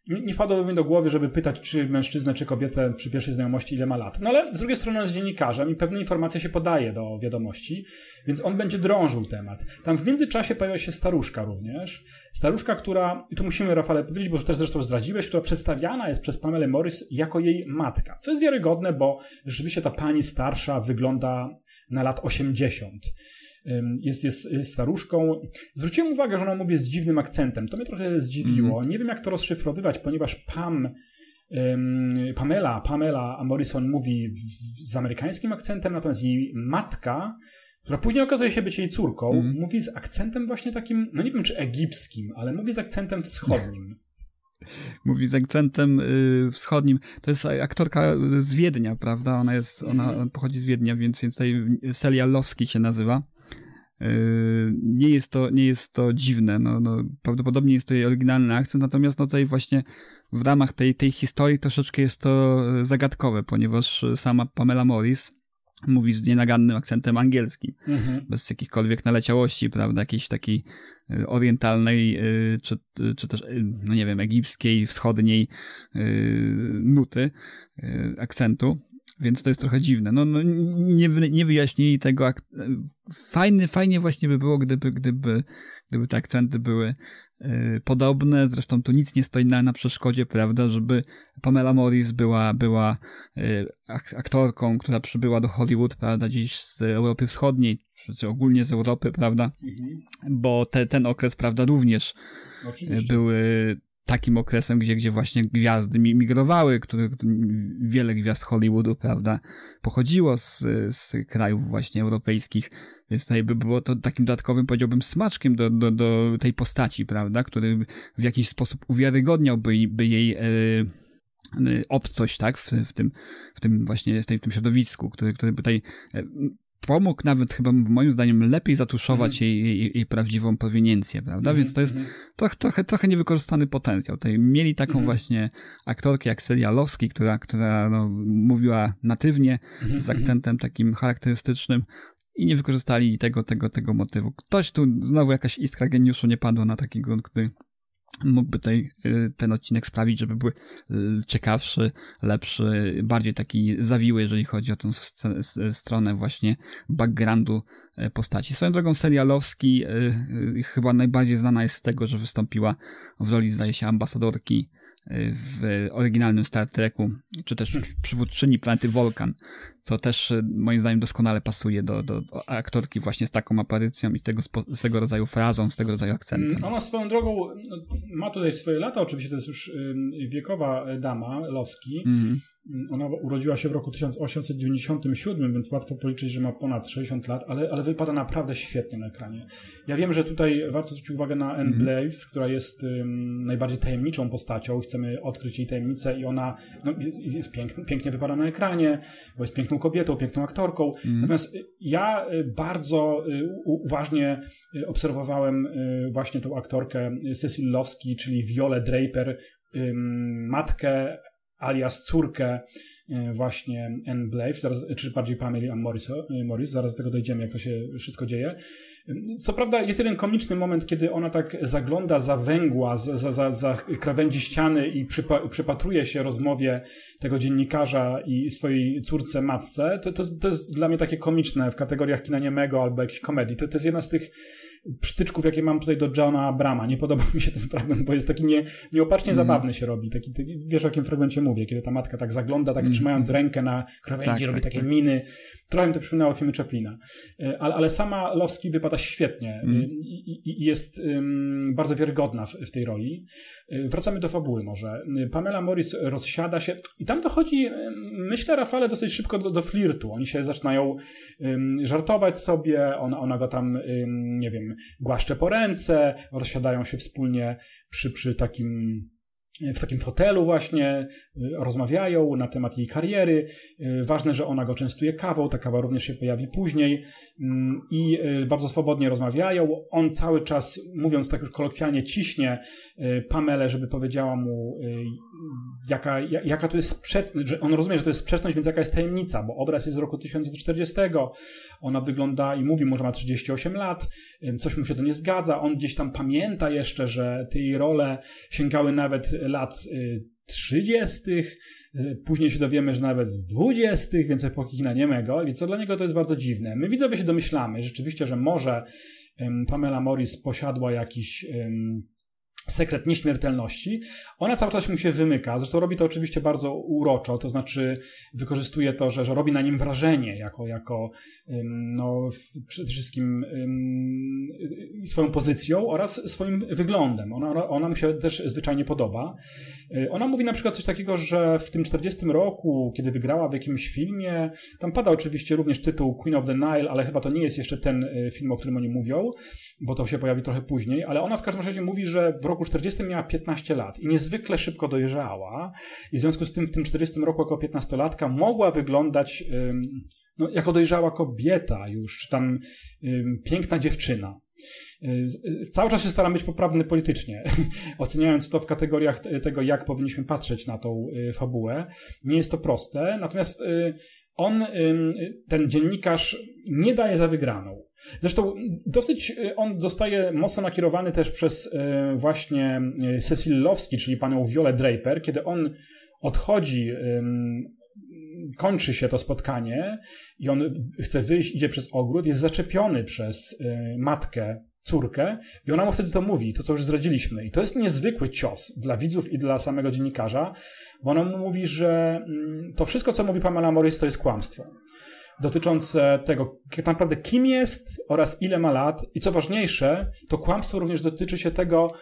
S2: nie wpadłoby mi do głowy, żeby pytać, czy mężczyznę, czy kobietę przy pierwszej znajomości ile ma lat. No ale z drugiej strony jest dziennikarzem i pewne informacje się podaje do wiadomości, więc on będzie drążył temat. Tam w międzyczasie pojawia się staruszka również. Staruszka, która, i tu musimy Rafale powiedzieć, bo też zresztą zdradziłeś, która przedstawiana jest przez Pamela Morris jako jej matka. Co jest wiarygodne, bo rzeczywiście ta pani starsza wygląda na lat 80 jest, jest staruszką. Zwróciłem uwagę, że ona mówi z dziwnym akcentem. To mnie trochę zdziwiło. Mm. Nie wiem, jak to rozszyfrowywać, ponieważ Pam, Pamela, Pamela Morrison mówi z amerykańskim akcentem, natomiast jej matka, która później okazuje się być jej córką, mm. mówi z akcentem właśnie takim, no nie wiem czy egipskim, ale mówi z akcentem wschodnim.
S3: Mówi z akcentem y, wschodnim. To jest aktorka z Wiednia, prawda? Ona jest, ona mm. pochodzi z Wiednia, więc, więc tutaj Celia Lowski się nazywa. Yy, nie jest to, nie jest to dziwne. No, no, prawdopodobnie jest to jej oryginalny akcent, natomiast no, tutaj właśnie w ramach tej, tej historii troszeczkę jest to yy, zagadkowe, ponieważ sama Pamela Morris mówi z nienagannym akcentem angielskim,
S2: Mhm.
S3: bez jakichkolwiek naleciałości, prawda, jakiejś takiej y, orientalnej, czy, czy też, no nie wiem, egipskiej, wschodniej nuty, akcentu. Więc to jest trochę dziwne. No, no nie, nie wyjaśnili tego. Fajny, fajnie właśnie by było, gdyby, gdyby, gdyby te akcenty były y, podobne. Zresztą tu nic nie stoi na, na przeszkodzie, prawda, żeby Pamela Morris była, była y, ak- aktorką, która przybyła do Hollywood, prawda, gdzieś z Europy Wschodniej, czy, czy ogólnie z Europy, prawda,
S2: Mhm.
S3: bo te, ten okres, prawda, również
S2: Oczywiście.
S3: były takim okresem, gdzie, gdzie właśnie gwiazdy mi- migrowały, które, wiele gwiazd Hollywoodu, prawda, pochodziło z, z krajów właśnie europejskich, więc tutaj by było to takim dodatkowym, powiedziałbym, smaczkiem do, do, do tej postaci, prawda, który w jakiś sposób uwiarygodniałby by jej e, e, obcość, tak, w, w tym, w tym właśnie, w tym, w tym środowisku, który, który tutaj e, pomógł nawet chyba moim zdaniem lepiej zatuszować jej, jej, jej prawdziwą proweniencję, prawda,
S2: Mhm,
S3: więc to jest
S2: mhm.
S3: trochę, trochę, trochę niewykorzystany potencjał. Tutaj mieli taką
S2: Mhm.
S3: właśnie aktorkę jak Celia Lowski, która, która no, mówiła natywnie,
S2: Mhm,
S3: z akcentem takim charakterystycznym i nie wykorzystali tego, tego, tego motywu. Ktoś tu, znowu jakaś iskra geniuszu nie padła na taki grunt, który mógłby y, ten odcinek sprawić, żeby był ciekawszy, lepszy, bardziej taki zawiły, jeżeli chodzi o s- stronę właśnie backgroundu e, postaci. Swoją drogą serialowski y, y, chyba najbardziej znana jest z tego, że wystąpiła w roli, zdaje się, ambasadorki y, w oryginalnym Star Treku, czy też przywódczyni planety Volkan, co też y, moim zdaniem doskonale pasuje do, do, do aktorki właśnie z taką aparycją i z tego, z tego rodzaju frazą, z tego rodzaju akcentem.
S2: Mm, Ona swoją drogą no, ma tutaj swoje lata, oczywiście to jest już wiekowa e, dama, Lowski. Mm, Ona urodziła się w roku 1897, więc łatwo policzyć, że ma ponad 60 lat, ale, ale wypada naprawdę świetnie na ekranie. Ja wiem, że tutaj warto zwrócić uwagę na Anne Blave, która jest ym, najbardziej tajemniczą postacią. Chcemy odkryć jej tajemnicę i ona no, jest, jest pięknie, pięknie wypada na ekranie, bo jest piękną kobietą, piękną aktorką. Natomiast y, ja y, bardzo y, uważnie obserwowałem właśnie tą aktorkę Cecil Lowski, czyli Viola Draper, matkę alias córkę y, właśnie Anne Blave, zaraz, czy bardziej Pameli Ann Morris, y, Morris, zaraz do tego dojdziemy, jak to się wszystko dzieje. Co prawda jest jeden komiczny moment, kiedy ona tak zagląda za węgła, za, za, za krawędzi ściany i przypa, przypatruje się rozmowie tego dziennikarza i swojej córce, matce, to, to, to jest dla mnie takie komiczne w kategoriach kina niemego albo jakiejś komedii. To, to jest jedna z tych przytyczków, jakie mam tutaj do Johna Abrama. Nie podoba mi się ten fragment, bo jest taki nie, nieopatrznie zabawny się robi. Taki, ty, wiesz o jakim fragmencie mówię, kiedy ta matka tak zagląda, tak trzymając rękę na krawędzi,
S3: Tak,
S2: robi
S3: tak,
S2: takie
S3: tak.
S2: miny. Trochę mi to przypominało filmy Chaplina. E, Ale, ale sama Lowski wypada świetnie e, i, i, jest ym, bardzo wiarygodna w, w tej roli. E, Wracamy do fabuły może. Pamela Morris rozsiada się i tam dochodzi, myślę, Rafale, dosyć szybko do, do flirtu. Oni się zaczynają ym, żartować sobie, ona, ona go tam, ym, nie wiem, głaszcze po ręce, rozsiadają się wspólnie przy, przy takim w takim fotelu właśnie, y, rozmawiają na temat jej kariery. Y, Ważne, że ona go częstuje kawą, ta kawa również się pojawi później Mm, i y, bardzo swobodnie rozmawiają. On cały czas, mówiąc tak już kolokwialnie, ciśnie Pamelę, żeby powiedziała mu, jaka, ja- jaka to jest sprzeczność, że on rozumie, że to jest sprzeczność, więc jaka jest tajemnica, bo obraz jest z roku 1940, ona wygląda i mówi mu, że ma 38 lat, coś mu się to nie zgadza, on gdzieś tam pamięta jeszcze, że te jej role sięgały nawet lat y, 30., y, później się dowiemy, że nawet 20., więc epoki kina niemego, więc to dla niego to jest bardzo dziwne. My widzowie się domyślamy rzeczywiście, że może Pamela Morris posiadła jakiś sekret nieśmiertelności. Ona cały czas mu się wymyka, zresztą robi to oczywiście bardzo uroczo, to znaczy wykorzystuje to, że, że robi na nim wrażenie jako, jako no, przede wszystkim swoją pozycją oraz swoim wyglądem. Ona, ona mu się też zwyczajnie podoba. Y, Ona mówi na przykład coś takiego, że w tym 40 roku, kiedy wygrała w jakimś filmie, tam pada oczywiście również tytuł Queen of the Nile, ale chyba to nie jest jeszcze ten y, film, o którym oni mówią, bo to się pojawi trochę później, ale ona w każdym razie mówi, że w roku 40 miała 15 lat i niezwykle szybko dojrzała i w związku z tym w tym 40 roku jako 15-latka mogła wyglądać no, jako dojrzała kobieta już, czy tam piękna dziewczyna. Cały czas się staram być poprawny politycznie, oceniając to w kategoriach tego, jak powinniśmy patrzeć na tą fabułę. Nie jest to proste, natomiast on, ten dziennikarz, nie daje za wygraną. Zresztą dosyć on zostaje mocno nakierowany też przez właśnie Cecil Lowski, czyli panią Violet Draper, kiedy on odchodzi kończy się to spotkanie i on chce wyjść, idzie przez ogród, jest zaczepiony przez matkę córkę i ona mu wtedy to mówi, to co już zdradziliśmy. I to jest niezwykły cios dla widzów i dla samego dziennikarza, bo ona mu mówi, że mm, to wszystko, co mówi Pamela Morris, to jest kłamstwo. Dotyczące tego, tak naprawdę kim jest oraz ile ma lat i co ważniejsze, to kłamstwo również dotyczy się tego,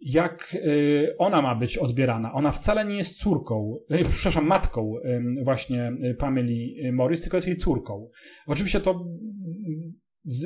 S2: jak y, ona ma być odbierana. Ona wcale nie jest córką, y, przepraszam, matką właśnie y, Pameli Morris, tylko jest jej córką. Oczywiście to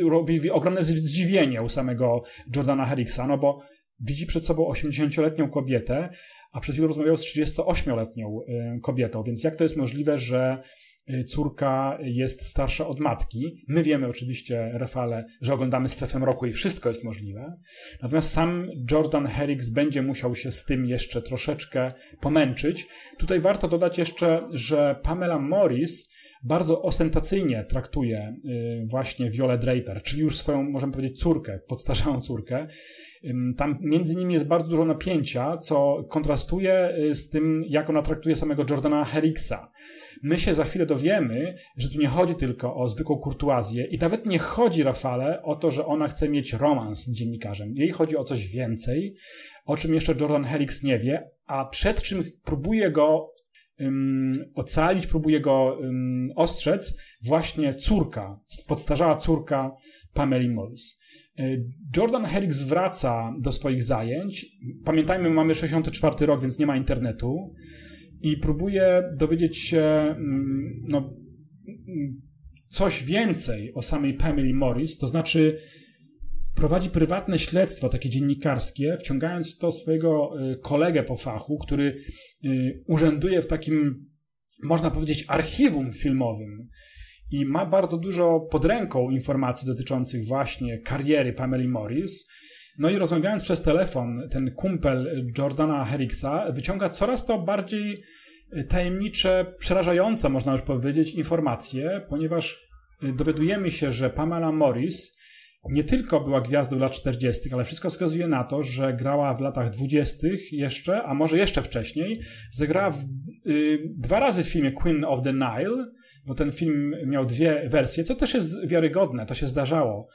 S2: robi ogromne zdziwienie u samego Jordana Herricksa, no bo widzi przed sobą 80-letnią kobietę, a przed chwilą rozmawiał z 38-letnią kobietą, więc jak to jest możliwe, że Y, córka jest starsza od matki. My wiemy oczywiście, Rafale, że oglądamy Strefę Mroku i wszystko jest możliwe. Natomiast sam Jordan Herricks będzie musiał się z tym jeszcze troszeczkę pomęczyć. Tutaj warto dodać jeszcze, że Pamela Morris bardzo ostentacyjnie traktuje y, właśnie Violet Draper, czyli już swoją, możemy powiedzieć, córkę, podstarzałą córkę. Tam między nimi jest bardzo dużo napięcia, co kontrastuje y, z tym, jak ona traktuje samego Jordana Herricksa. My się za chwilę dowiemy, że tu nie chodzi tylko o zwykłą kurtuazję i nawet nie chodzi, Rafale, o to, że ona chce mieć romans z dziennikarzem. Jej chodzi o coś więcej, o czym jeszcze Jordan Herricks nie wie, a przed czym próbuje go ocalić, próbuje go ostrzec właśnie córka, podstarzała córka Pameli Morris. Y, Jordan Herricks wraca do swoich zajęć. Pamiętajmy, mamy 64 rok, więc nie ma internetu i próbuje dowiedzieć się no, coś więcej o samej Pamela Morris, to znaczy prowadzi prywatne śledztwo, takie dziennikarskie, wciągając w to swojego y, kolegę po fachu, który y, urzęduje w takim, można powiedzieć, archiwum filmowym i ma bardzo dużo pod ręką informacji dotyczących właśnie kariery Pamela Morris. No i rozmawiając przez telefon, ten kumpel Jordana Herricksa wyciąga coraz to bardziej y, tajemnicze, przerażające, można już powiedzieć, informacje, ponieważ dowiadujemy się, że Pamela Morris nie tylko była gwiazdą lat 40., ale wszystko wskazuje na to, że grała w latach 20. jeszcze, a może jeszcze wcześniej. Zagrała w, y, dwa razy w filmie Queen of the Nile, bo ten film miał dwie wersje, co też jest wiarygodne, to się zdarzało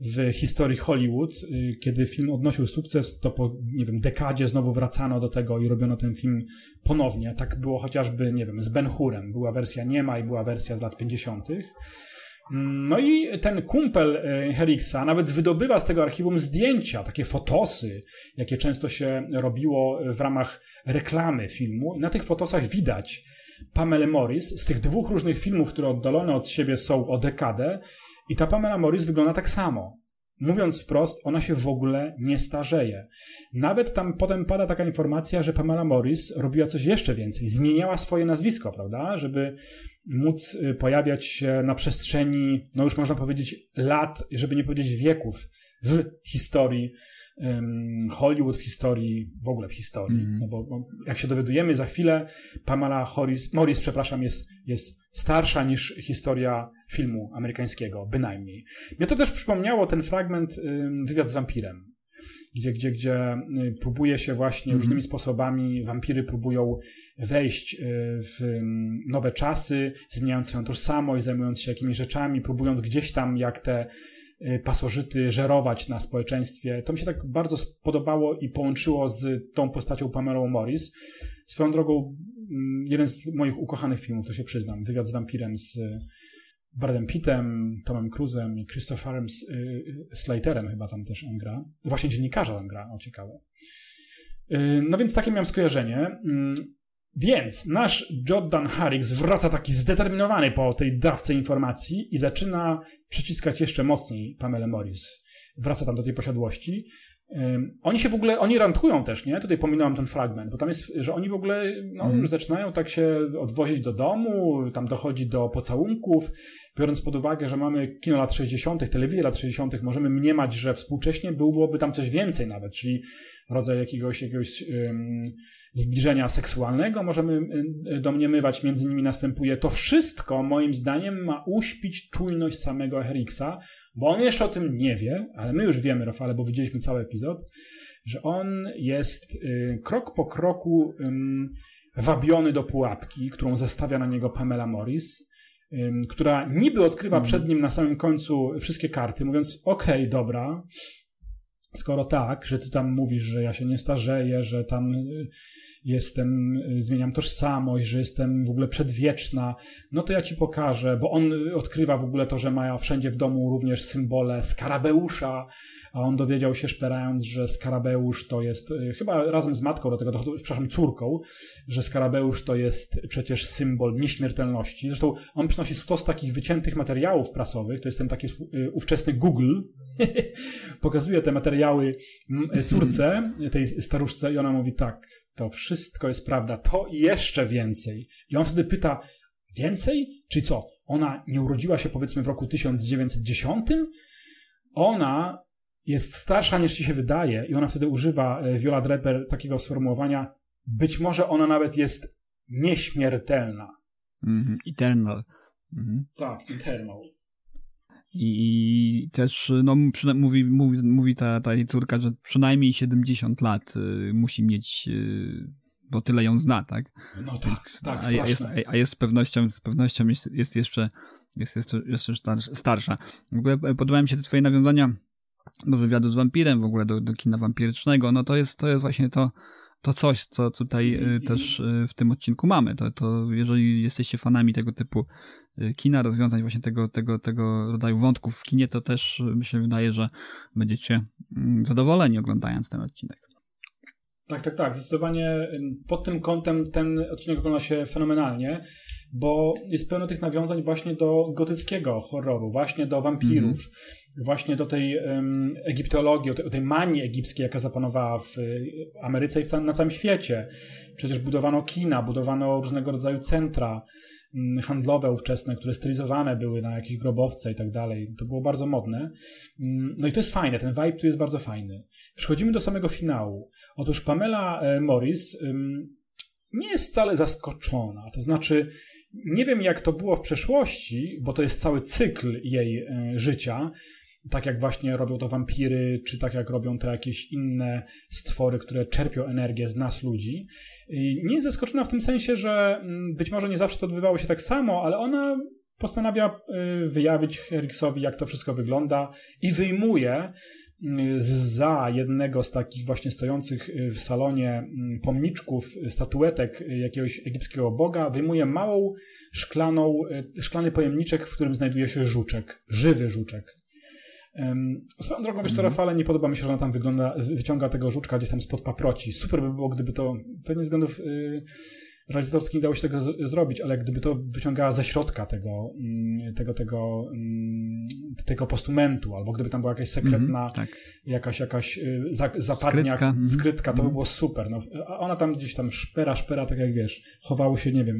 S2: w historii Hollywood. Y, kiedy film odnosił sukces, to po, nie wiem, dekadzie znowu wracano do tego i robiono ten film ponownie. Tak było chociażby, nie wiem, z Ben Hurem. Była wersja niema i była wersja z lat 50. No i ten kumpel y, Herricksa nawet wydobywa z tego archiwum zdjęcia, takie fotosy, jakie często się robiło w ramach reklamy filmu. Na tych fotosach widać Pamela Morris z tych dwóch różnych filmów, które oddalone od siebie są o dekadę i ta Pamela Morris wygląda tak samo. Mówiąc wprost, ona się w ogóle nie starzeje. Nawet tam potem pada taka informacja, że Pamela Morris robiła coś jeszcze więcej. Zmieniała swoje nazwisko, prawda? Żeby móc y, pojawiać się na przestrzeni, no już można powiedzieć, lat, żeby nie powiedzieć wieków w historii Hollywood w historii, w ogóle w historii. Mm. No bo, bo, jak się dowiadujemy za chwilę, Pamela Morris, Morris przepraszam, jest, jest starsza niż historia filmu amerykańskiego, bynajmniej. Mnie to też przypomniało ten fragment Wywiad z wampirem, gdzie, gdzie, gdzie y, próbuje się właśnie mm. różnymi sposobami, wampiry próbują wejść y, w nowe czasy, zmieniając swoją tożsamość, zajmując się jakimiś rzeczami, próbując gdzieś tam jak te pasożyty żerować na społeczeństwie. To mi się tak bardzo spodobało i połączyło z tą postacią Pamelą Morris. Swoją drogą, mm, jeden z moich ukochanych filmów, to się przyznam, wywiad z wampirem z Bradem Pittem, Tomem Cruzem i Christopherem y, y, Slaterem chyba tam też on gra. Właśnie dziennikarza tam gra, o ciekawe. No więc takie miałem skojarzenie. Więc nasz Jordan Harris wraca taki zdeterminowany po tej dawce informacji i zaczyna przyciskać jeszcze mocniej Pamela Morris. Wraca tam do tej posiadłości. oni się w ogóle, oni rantkują też, nie? Tutaj pominąłem ten fragment, bo tam jest, że oni w ogóle no, mm. już zaczynają tak się odwozić do domu, tam dochodzi do pocałunków, biorąc pod uwagę, że mamy kino lat 60., telewizję lat 60., możemy mniemać, że współcześnie byłoby tam coś więcej nawet, czyli rodzaj jakiegoś, jakiegoś zbliżenia seksualnego możemy domniemywać, między nimi następuje. To wszystko, moim zdaniem, ma uśpić czujność samego Heriksa, bo on jeszcze o tym nie wie, ale my już wiemy, Rafale, bo widzieliśmy cały epizod, że on jest y, krok po kroku wabiony do pułapki, którą zestawia na niego Pamela Morris, która niby odkrywa mm. przed nim na samym końcu wszystkie karty, mówiąc: Okej, okay, dobra, skoro tak, że ty tam mówisz, że ja się nie starzeję, że tam y, jestem, y, zmieniam tożsamość, że jestem w ogóle przedwieczna, no to ja ci pokażę, bo on odkrywa w ogóle to, że ma wszędzie w domu również symbole skarabeusza, a on dowiedział się szperając, że skarabeusz to jest, y, chyba razem z matką do tego, przepraszam, córką, że skarabeusz to jest przecież symbol nieśmiertelności. Zresztą on przynosi stos takich wyciętych materiałów prasowych, to jest ten taki y, ówczesny Google, pokazuje te materiały córce, tej staruszce i ona mówi tak, to wszystko jest prawda, to i jeszcze więcej. I on wtedy pyta, więcej? Czy co? Ona nie urodziła się powiedzmy w roku 1910? Ona jest starsza niż ci się wydaje i ona wtedy używa, e, Viola Draper, takiego sformułowania, być może ona nawet jest nieśmiertelna.
S3: Mm, eternal.
S2: Mm. Tak, eternal.
S3: I też no, mówi, mówi, mówi ta, ta jej córka, że przynajmniej 70 lat y, musi mieć, y, bo tyle ją zna, tak?
S2: No tak, tak,
S3: a, jest, a jest z pewnością, z pewnością jest, jest jeszcze, jest jeszcze, jeszcze starsza. W ogóle podobają mi się te twoje nawiązania do wywiadu z wampirem, w ogóle do, do kina wampirycznego, no to jest, to jest właśnie to, to coś, co tutaj y, też y, w tym odcinku mamy. To, to jeżeli jesteście fanami tego typu y, kina, rozwiązań właśnie tego, tego, tego rodzaju wątków w kinie, to też mi się wydaje, że będziecie mm, zadowoleni oglądając ten odcinek.
S2: Tak, tak, tak. Zdecydowanie pod tym kątem ten odcinek ogląda się fenomenalnie, bo jest pełno tych nawiązań właśnie do gotyckiego horroru, właśnie do wampirów, mm -hmm. właśnie do tej um, egiptologii, tej, tej manii egipskiej, jaka zapanowała w Ameryce i na całym świecie. Przecież budowano kina, budowano różnego rodzaju centra handlowe ówczesne, które stylizowane były na jakieś grobowce i tak dalej. To było bardzo modne. Mm, no i to jest fajne, ten vibe tu jest bardzo fajny. Przechodzimy do samego finału. Otóż Pamela e, Morris nie jest wcale zaskoczona. To znaczy, nie wiem jak to było w przeszłości, bo to jest cały cykl jej e, życia tak jak właśnie robią to wampiry, czy tak jak robią to jakieś inne stwory, które czerpią energię z nas ludzi. Nie jest zaskoczona w tym sensie, że mm, być może nie zawsze to odbywało się tak samo, ale ona postanawia y, wyjawić Heriksowi, jak to wszystko wygląda i wyjmuje y, za jednego z takich właśnie stojących y, w salonie mm, pomniczków, statuetek jakiegoś egipskiego boga, wyjmuje małą szklaną, szklany pojemniczek, w którym znajduje się żuczek, żywy żuczek. Um, swoją drogą, wiesz co, mhm. Rafale, nie podoba mi się, że ona tam wygląda, wyciąga tego żuczka gdzieś tam spod paproci. Super by było, gdyby to, pewnie względów yy, realizatorskich nie dało się tego z- zrobić, ale gdyby to wyciągała ze środka tego, mm, tego, tego, mm, tego postumentu, albo gdyby tam była jakaś sekretna, mm, tak. jakaś, jakaś y, za, zapadnia, skrytka, mm, skrytka to by mhm. było super. No, a ona tam gdzieś tam szpera, szpera, tak jak wiesz, chowało się, nie wiem,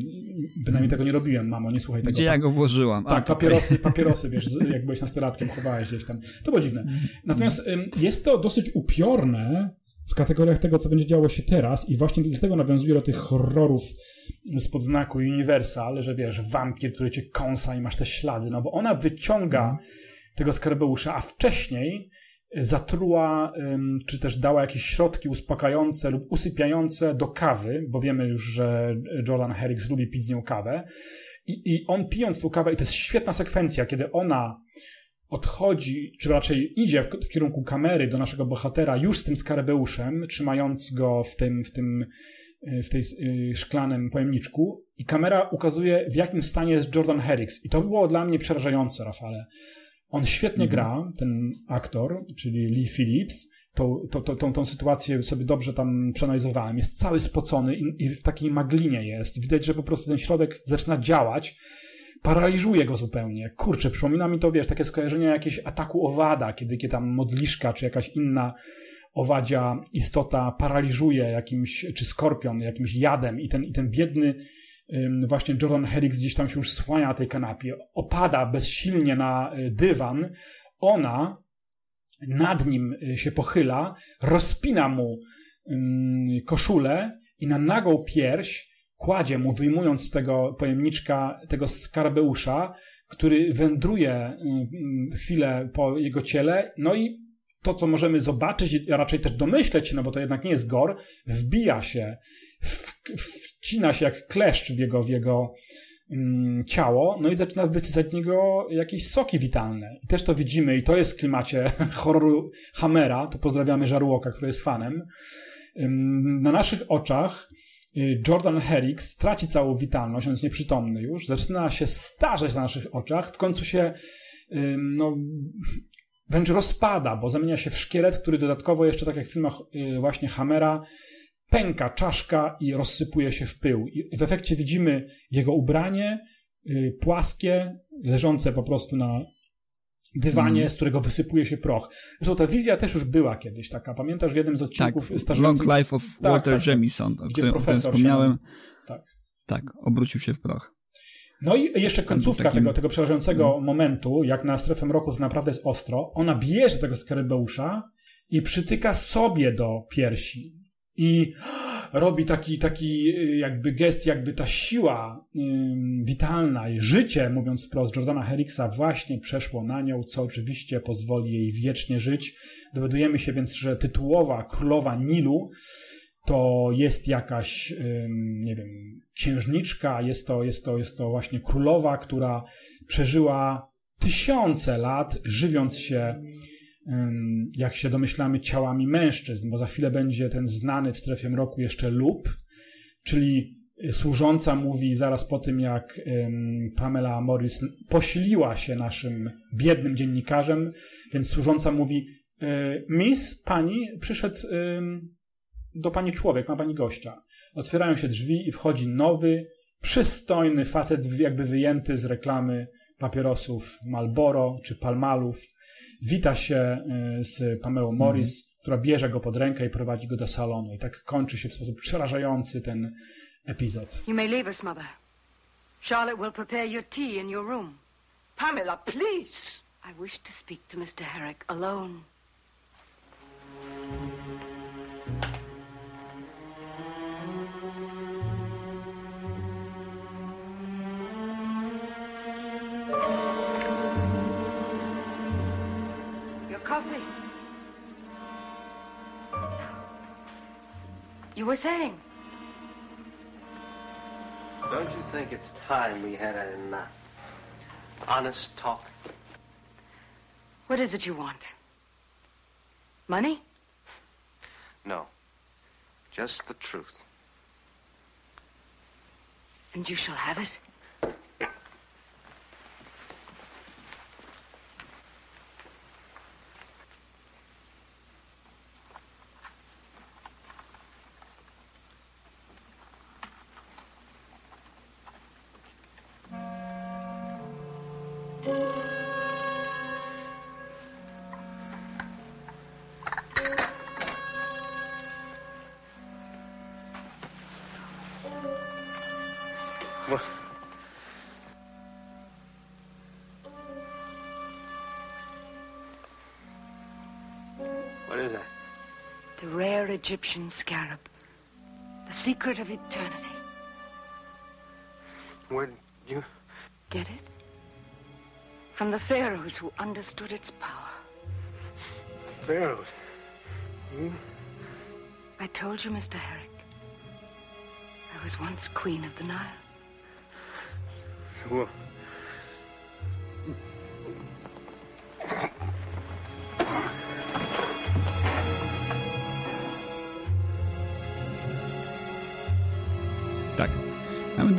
S2: bynajmniej mm. tego nie robiłem, mamo, nie słuchaj tego.
S3: Gdzie ja go włożyłam?
S2: Tak, papierosy, papierosy, wiesz, jak byłeś nastolatkiem, chowałeś gdzieś tam. To było dziwne. Natomiast jest to dosyć upiorne, w kategoriach tego, co będzie działo się teraz i właśnie dlatego nawiązuje do tych horrorów spod znaku Universal, że wiesz, wampir, który cię kąsa i masz te ślady, no bo ona wyciąga mm. tego skarbeusza, a wcześniej zatruła, czy też dała jakieś środki uspokajające lub usypiające do kawy, bo wiemy już, że Jordan Herricks lubi pić z nią kawę. I, I on pijąc tą kawę, i to jest świetna sekwencja, kiedy ona odchodzi, czy raczej idzie w, w, kierunku kamery do naszego bohatera już z tym skarabeuszem, trzymając go w tym, w tym y, w tej y, szklanym pojemniczku i kamera ukazuje w jakim stanie jest Jordan Herricks i to było dla mnie przerażające, Rafale. On świetnie mhm. gra, ten aktor, czyli Lee Phillips, tą, tą, tą, tą sytuację sobie dobrze tam przeanalizowałem. Jest cały spocony i, i w takiej maglinie jest. Widać, że po prostu ten środek zaczyna działać paraliżuje go zupełnie. Kurczę, przypomina mi to, wiesz, takie skojarzenie jakiegoś ataku owada, kiedy, kiedy tam modliszka czy jakaś inna owadzia istota paraliżuje jakimś, czy skorpion jakimś jadem i ten, i ten biedny właśnie Jordan Herricks gdzieś tam się już słania na tej kanapie, opada bezsilnie na y, dywan, ona nad nim y, się pochyla, rozpina mu koszulę i na nagą pierś kładzie mu, wyjmując z tego pojemniczka tego skarbeusza, który wędruje chwilę po jego ciele, no i to, co możemy zobaczyć, a raczej też domyśleć no bo to jednak nie jest gor, wbija się, wcina się jak kleszcz w jego, w jego mm, ciało, no i zaczyna wysysać z niego jakieś soki witalne. I też to widzimy i to jest w klimacie horroru Hammera, tu pozdrawiamy Żarłoka, który jest fanem. Na naszych oczach Jordan Herrick straci całą witalność, on jest nieprzytomny już, zaczyna się starzeć na naszych oczach, w końcu się no, wręcz rozpada, bo zamienia się w szkielet, który dodatkowo jeszcze, tak jak w filmach y, właśnie Hammera, pęka czaszka i rozsypuje się w pył. I w efekcie widzimy jego ubranie y, płaskie, leżące po prostu na dywanie, mm. z którego wysypuje się proch. Zresztą ta wizja też już była kiedyś taka. Pamiętasz w jednym z odcinków
S3: tak, starzejących... Long Life of tak, Walter tak, tak, Jamison, o którym, profesor wspomniałem. Tak. tak, obrócił się w proch.
S2: No i jeszcze końcówka takim... tego, tego przerażającego hmm. momentu, jak na strefę mroku to naprawdę jest ostro. Ona bierze tego skarybeusza i przytyka sobie do piersi. I robi taki, taki jakby gest, jakby ta siła witalna i życie, mówiąc wprost, Jordana Herricksa właśnie przeszło na nią, co oczywiście pozwoli jej wiecznie żyć. Dowiadujemy się więc, że tytułowa królowa Nilu to jest jakaś, nie wiem, księżniczka, jest to, jest to, jest to właśnie królowa, która przeżyła tysiące lat, żywiąc się, jak się domyślamy, ciałami mężczyzn, bo za chwilę będzie ten znany w strefie mroku jeszcze lub, czyli służąca mówi zaraz po tym, jak Pamela Morris posiliła się naszym biednym dziennikarzem, więc służąca mówi: e, Miss, pani, przyszedł do pani człowiek, ma pani gościa. Otwierają się drzwi i wchodzi nowy, przystojny facet, jakby wyjęty z reklamy papierosów Malboro czy Palmalów. Wita się y, z Pamelą Morris, mm. która bierze go pod rękę i prowadzi go do salonu. I tak kończy się w sposób przerażający ten epizod. You may leave us, mother. Charlotte will prepare your tea in your room. Pamela, please! I wish to speak to Mr. Herrick alone. Coffee. You were saying?
S4: Don't you think it's time we had an uh, honest talk?
S5: What is it you want? Money?
S4: No. Just the truth.
S5: And you shall have it? Egyptian scarab. The secret of eternity.
S4: Where'd you...
S5: Get it? From the pharaohs who understood its power.
S4: Pharaohs? You?
S5: I told you, Mr. Herrick. I was once queen of the Nile.
S4: Well...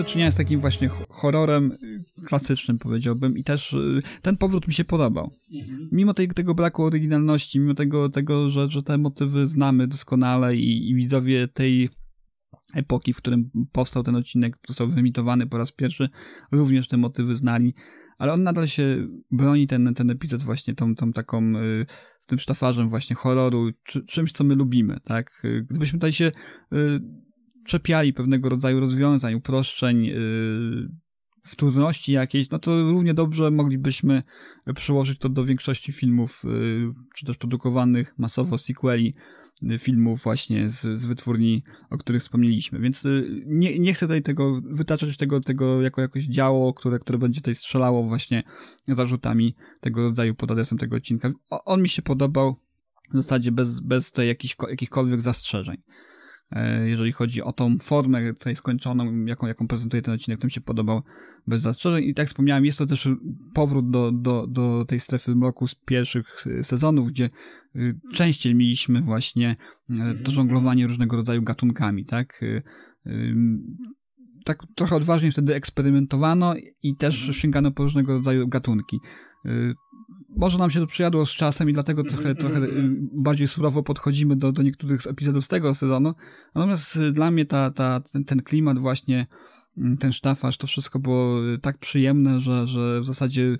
S3: do czynienia z takim właśnie horrorem y, klasycznym, powiedziałbym, i też y, ten powrót mi się podobał. Mhm. Mimo tej, tego braku oryginalności, mimo tego, tego że, że te motywy znamy doskonale i, i widzowie tej epoki, w którym powstał ten odcinek, został wyemitowany po raz pierwszy, również te motywy znali, ale on nadal się broni, ten, ten epizod właśnie tą, tą taką, y, tym sztafarzem właśnie horroru, czy, czymś, co my lubimy, tak? Gdybyśmy tutaj się y, czepiali pewnego rodzaju rozwiązań, uproszczeń, wtórności jakiejś, no to równie dobrze moglibyśmy przyłożyć to do większości filmów, czy też produkowanych masowo sequeli, filmów właśnie z, z wytwórni, o których wspomnieliśmy. Więc y, nie, nie chcę tutaj tego wytaczać tego, tego jako jakoś działo, które, które będzie tutaj strzelało właśnie zarzutami tego rodzaju pod adresem tego odcinka. on mi się podobał w zasadzie bez, bez tutaj jakichś, jakichkolwiek zastrzeżeń. E, jeżeli chodzi o tą formę tutaj skończoną, jaką, jaką prezentuje ten odcinek, to mi się podobał bez zastrzeżeń. I tak wspomniałem, jest to też powrót do, do, do tej strefy mroku z pierwszych sezonów, gdzie y, częściej mieliśmy właśnie e, to żonglowanie różnego rodzaju gatunkami, tak? Y, tak trochę odważnie wtedy eksperymentowano i też sięgano po różnego rodzaju gatunki. Y, może nam się to przyjadło z czasem i dlatego trochę, trochę y, bardziej surowo podchodzimy do, do niektórych epizodów z tego sezonu. Natomiast y, dla mnie ta, ta, ten, ten klimat właśnie, mm, ten sztafaż, to wszystko było tak przyjemne, że, że w zasadzie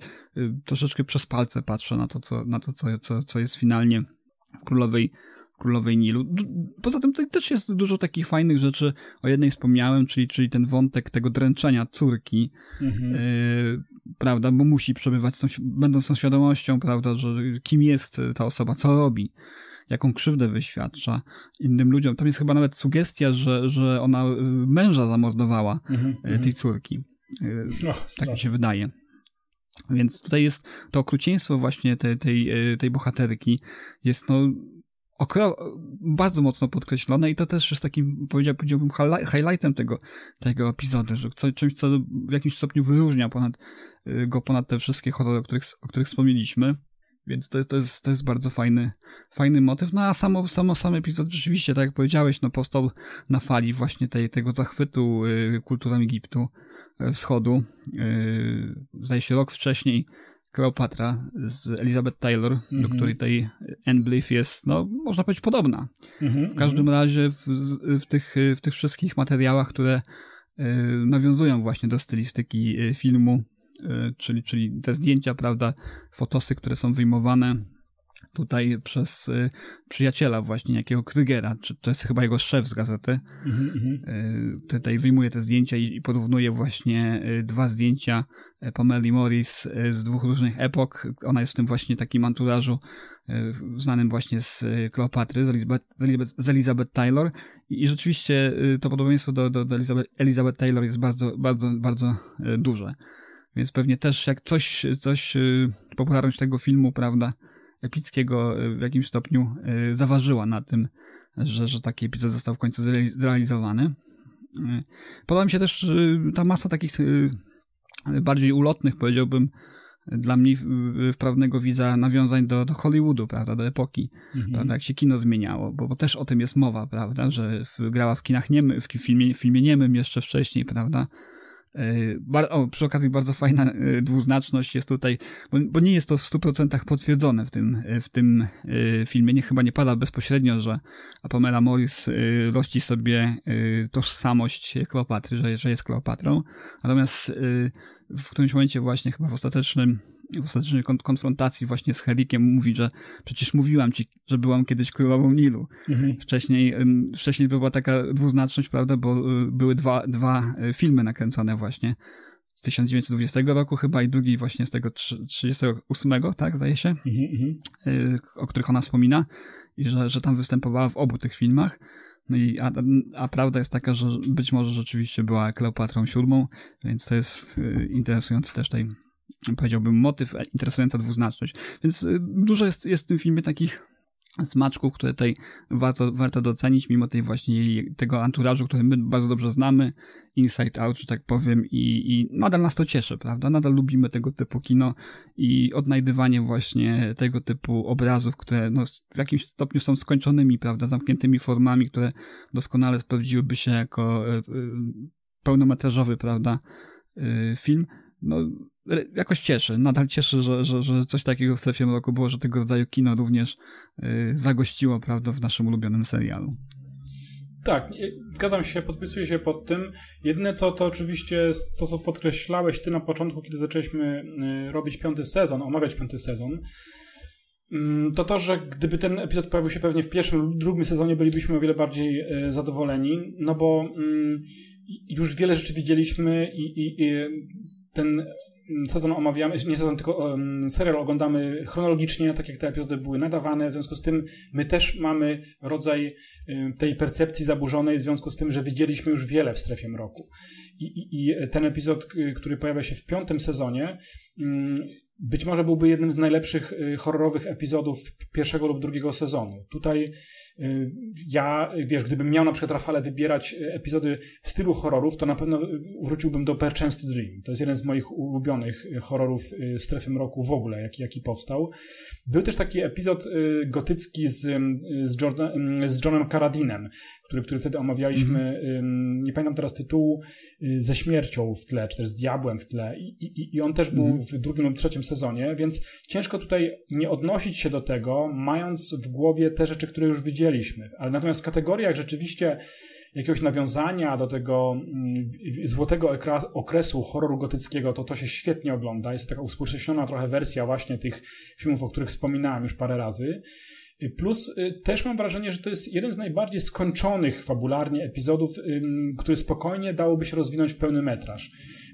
S3: troszeczkę przez palce patrzę na to, co, na to co, co, co jest finalnie w Królowej Królowej Nilu. Poza tym tutaj też jest dużo takich fajnych rzeczy. O jednej wspomniałem, czyli, czyli ten wątek tego dręczenia córki, mhm. y, prawda, bo musi przebywać, będąc tą świadomością, prawda, że kim jest ta osoba, co robi, jaką krzywdę wyświadcza innym ludziom. Tam jest chyba nawet sugestia, że, że ona y, męża zamordowała mhm, y, tej córki. Oh, tak mi się wydaje. Więc tutaj jest to okrucieństwo właśnie tej, tej, tej bohaterki jest no bardzo mocno podkreślone i to też jest takim, powiedziałbym, highlightem tego, tego epizodu, że co, czymś, co w jakimś stopniu wyróżnia ponad, y, go ponad te wszystkie horrory, o których, o których wspomnieliśmy. Więc to, to, jest, to jest bardzo fajny, fajny motyw. No a samo, samo sam epizod rzeczywiście, tak jak powiedziałeś, no powstał na fali właśnie tej, tego zachwytu y, kulturą Egiptu y, wschodu. Y, zdaje się rok wcześniej Kleopatra z Elizabeth Taylor, do mhm. której tej Anne jest, no, można powiedzieć, podobna. -hmm, w każdym -hmm. razie w, w, tych, w tych wszystkich materiałach, które y, nawiązują właśnie do stylistyki y, filmu, y, czyli, czyli te zdjęcia, prawda, fotosy, które są wyjmowane tutaj przez y, przyjaciela właśnie, jakiego Krygera, czy to jest chyba jego szef z gazety. Mm -hmm. y, tutaj wyjmuje te zdjęcia i, i porównuje właśnie y, dwa zdjęcia Pameli Morris z dwóch różnych epok. Ona jest w tym właśnie takim anturażu znanym właśnie z Kleopatry, z Elizabeth, z Elizabeth Taylor i, i rzeczywiście to podobieństwo do, do, do Elizabeth, Elizabeth Taylor jest bardzo, bardzo, bardzo duże. Więc pewnie też jak coś, coś popularność tego filmu, prawda, Epickiego e, w jakimś stopniu e, zaważyła na tym, że, że taki epizod został w końcu zrealizowany. E, podoba mi się też ta masa takich bardziej ulotnych, powiedziałbym, dla mnie wprawnego widza nawiązań do, do Hollywoodu, prawda, do epoki, mhm. prawda, jak się kino zmieniało, bo, bo, też o tym jest mowa, prawda, że w, grała w kinach niemy, w filmie, filmie niemym jeszcze wcześniej, prawda, E, o, przy okazji bardzo fajna e, dwuznaczność jest tutaj, bo, bo, nie jest to w 100% potwierdzone w tym, e, w tym filmie. Nie, chyba nie pada bezpośrednio, że Pamela Morris rości sobie tożsamość Kleopatry, że, że jest Kleopatrą. Natomiast w którymś momencie właśnie chyba w ostatecznym w ostatecznej konfrontacji właśnie z Herikiem mówi, że przecież mówiłam ci, że byłam kiedyś królową Nilu. Mhm. Wcześniej, wcześniej była taka dwuznaczność, prawda, bo y, były dwa, dwa y, filmy nakręcone właśnie. Z 1920 roku chyba i drugi właśnie z tego 38, tak, zdaje się, mhm, mhm, y, o których ona wspomina i że, że tam występowała w obu tych filmach. No i, a, a, prawda jest taka, że być może rzeczywiście była Kleopatrą siódmą, więc to jest interesujący też tej powiedziałbym, motyw, interesująca dwuznaczność. Więc y, dużo jest, jest w tym filmie takich smaczków, które tutaj warto, warto docenić, mimo tej właśnie tego anturażu, który my bardzo dobrze znamy, Inside Out, że tak powiem, i, i nadal nas to cieszy, prawda? Nadal lubimy tego typu kino i odnajdywanie właśnie tego typu obrazów, które no, w jakimś stopniu są skończonymi, prawda? Zamkniętymi formami, które doskonale sprawdziłyby się jako y, y, pełnometrażowy, prawda? film. No, jakoś cieszy, nadal cieszy, że, że, że coś takiego w strefie roku było, że tego rodzaju kino również yy, zagościło, prawda, w naszym ulubionym serialu.
S2: Tak, zgadzam się, podpisuję się pod tym. Jedyne co to oczywiście to, co podkreślałeś ty na początku, kiedy zaczęliśmy y, robić piąty sezon, omawiać piąty sezon, mm, to to, że gdyby ten epizod pojawił się pewnie w pierwszym lub drugim sezonie, bylibyśmy o wiele bardziej y, zadowoleni, no bo mm, już wiele rzeczy widzieliśmy i, i, i ten sezon omawiamy, nie sezon, tylko um, serial oglądamy chronologicznie, tak jak te epizody były nadawane, w związku z tym my też mamy rodzaj um, tej percepcji zaburzonej, w związku z tym, że widzieliśmy już wiele w strefie mroku. I, i, i ten epizod, który pojawia się w piątym sezonie, um, być może byłby jednym z najlepszych y, horrorowych epizodów pierwszego lub drugiego sezonu. Tutaj ja, wiesz, gdybym miał na przykład Rafale wybierać y, epizody w stylu horrorów, to na pewno wróciłbym do Perchance to Dream. To jest jeden z moich ulubionych horrorów strefy mroku w ogóle, jaki, jaki powstał. Był też taki epizod gotycki z, z, Jordan, z Johnem Caradinem, który, który wtedy omawialiśmy, mm. nie pamiętam teraz tytułu, y, ze śmiercią w tle, czy też z diabłem w tle i, i, i on też był mm. w drugim lub trzecim sezonie, więc ciężko tutaj nie odnosić się do tego, mając w głowie te rzeczy, które już widzieliśmy, ale natomiast w kategoriach rzeczywiście jakiegoś nawiązania do tego mm, złotego okresu horroru gotyckiego, to to się świetnie ogląda. Jest to taka uspółcześniona trochę wersja właśnie tych filmów, o których wspominałem już parę razy. Plus y, też mam wrażenie, że to jest jeden z najbardziej skończonych fabularnie epizodów, który spokojnie dałoby się rozwinąć w pełny metraż.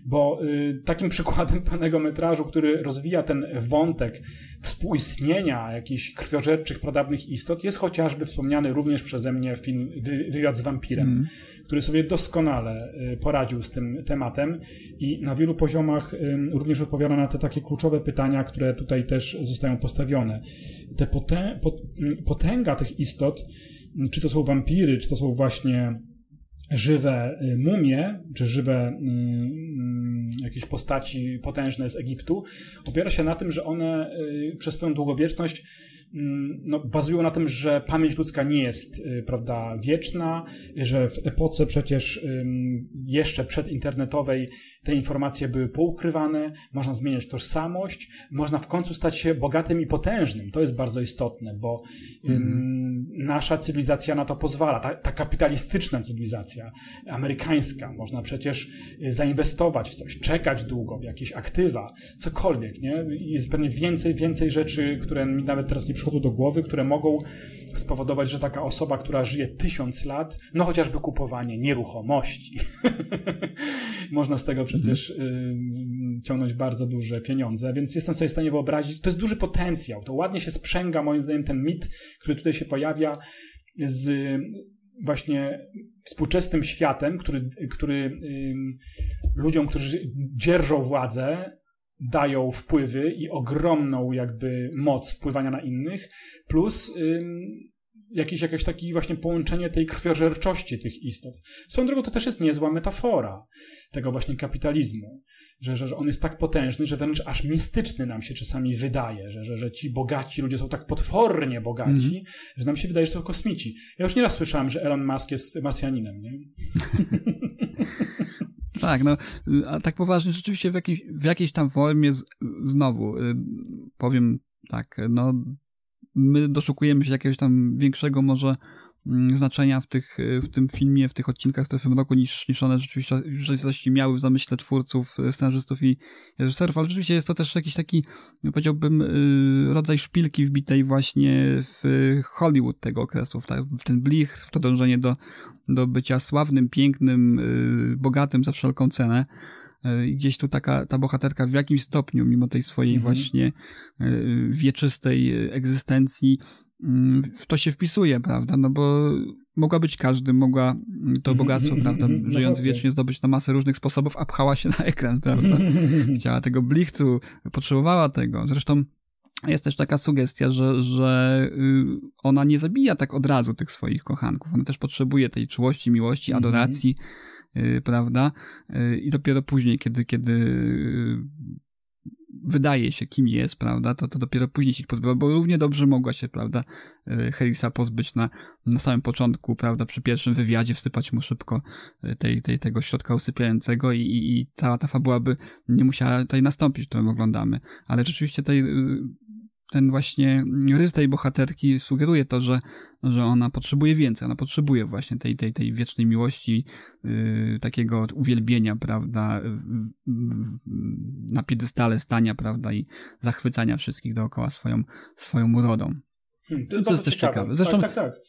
S2: Bo y, takim przykładem pełnego metrażu, który rozwija ten wątek współistnienia jakichś krwiożerczych, pradawnych istot, jest chociażby wspomniany również przeze mnie film Wywiad z wampirem, mm. który sobie doskonale y, poradził z tym tematem i na wielu poziomach również odpowiada na te takie kluczowe pytania, które tutaj też zostają postawione. Te potę potęga tych istot, czy to są wampiry, czy to są właśnie żywe y, mumie, czy żywe y, y, jakieś postaci potężne z Egiptu, opiera się na tym, że one przez swoją długowieczność Mm, no, bazują na tym, że pamięć ludzka nie jest, y, prawda, wieczna, że w epoce przecież jeszcze przedinternetowej te informacje były poukrywane, można zmieniać tożsamość, można w końcu stać się bogatym i potężnym. To jest bardzo istotne, bo mm. Nasza cywilizacja na to pozwala, ta, ta kapitalistyczna cywilizacja amerykańska. Można przecież y, zainwestować w coś, czekać długo, w jakieś aktywa, cokolwiek, nie? Jest pewnie więcej, więcej rzeczy, które mi nawet teraz nie przychodzą do głowy, które mogą spowodować, że taka osoba, która żyje tysiąc lat, no chociażby kupowanie nieruchomości, można z tego przecież y, ciągnąć bardzo duże pieniądze, więc jestem sobie w stanie wyobrazić, to jest duży potencjał, to ładnie się sprzęga moim zdaniem ten mit, który tutaj się pojawia z właśnie współczesnym światem, który, który ludziom, którzy dzierżą władzę, dają wpływy i ogromną jakby moc wpływania na innych, plus jakieś, jakieś takie właśnie połączenie tej krwiożerczości tych istot. Swoją drogą to też jest niezła metafora tego właśnie kapitalizmu, że, że, że on jest tak potężny, że wręcz aż mistyczny nam się czasami wydaje, że, że, że ci bogaci ludzie są tak potwornie bogaci, mm. że nam się wydaje, że to kosmici. Ja już nieraz słyszałem, że Elon Musk jest Marsjaninem, nie?
S3: Tak, no, a tak poważnie, rzeczywiście w jakiejś, w jakiejś tam formie, z, znowu, y, powiem tak, no, my doszukujemy się jakiegoś tam większego może Mm, znaczenia w, tych, w tym filmie, w tych odcinkach Strefy Mroku niż, niż one rzeczywiście, rzeczywiście miały w zamyśle twórców, scenarzystów i reżyserów, ale rzeczywiście jest to też jakiś taki, powiedziałbym, y, rodzaj szpilki wbitej właśnie w Hollywood tego okresu, w ten blich, w to dążenie do, do bycia sławnym, pięknym, bogatym za wszelką cenę. I gdzieś tu taka, ta bohaterka w jakimś stopniu, mimo tej swojej mm -hmm. właśnie wieczystej egzystencji, w to się wpisuje, prawda? No bo mogła być każdy, mogła to bogactwo, prawda, żyjąc wiecznie zdobyć na masę różnych sposobów, a pchała się na ekran, prawda? Chciała tego blichtu, potrzebowała tego. Zresztą jest też taka sugestia, że, że y, ona nie zabija tak od razu tych swoich kochanków. Ona też potrzebuje tej czułości, miłości, adoracji, y, prawda? Y, I dopiero później, kiedy, kiedy wydaje się, kim jest, prawda, to, to dopiero później się pozbyła, bo równie dobrze mogła się, prawda, Harrisa pozbyć na, na samym początku, prawda, przy pierwszym wywiadzie wsypać mu szybko tej, tej, tego środka usypiającego i, i, i cała ta fabuła by nie musiała tutaj nastąpić, którą oglądamy. Ale rzeczywiście e, ten właśnie rys tej bohaterki sugeruje to, że, że ona potrzebuje więcej, ona potrzebuje właśnie tej, tej, tej wiecznej miłości, yy, takiego uwielbienia, prawda, yy, na piedestale stania, prawda, i zachwycania wszystkich dookoła swoją, swoją urodą.
S2: Hmm, to, jest, to jest też ciekawe. ciekawe. Zresztą, tak, tak, tak.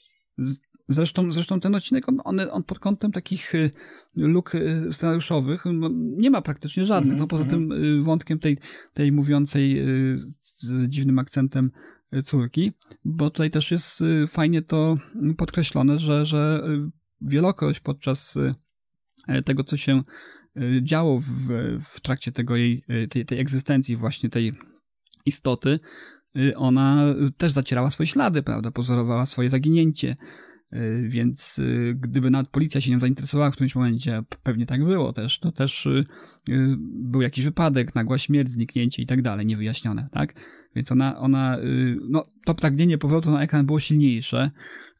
S3: Zresztą, zresztą ten odcinek, on, on, on pod kątem takich y, luk y, scenariuszowych no, nie ma praktycznie żadnych. Mm -hmm. No poza mhm. tym y, wątkiem tej, tej mówiącej z dziwnym akcentem córki, bo tutaj też jest fajnie to podkreślone, że, że wielokroć podczas tego, co się działo w, w trakcie tego jej, tej, tej egzystencji właśnie tej istoty, ona też zacierała swoje ślady, prawda, pozorowała swoje zaginięcie, więc y, gdyby nawet policja się nią zainteresowała w którymś momencie, pewnie tak było też, to też y, był jakiś wypadek, nagła śmierć, zniknięcie i tak dalej, niewyjaśnione, tak? Więc ona, ona no, to pragnienie powrotu na ekran było silniejsze.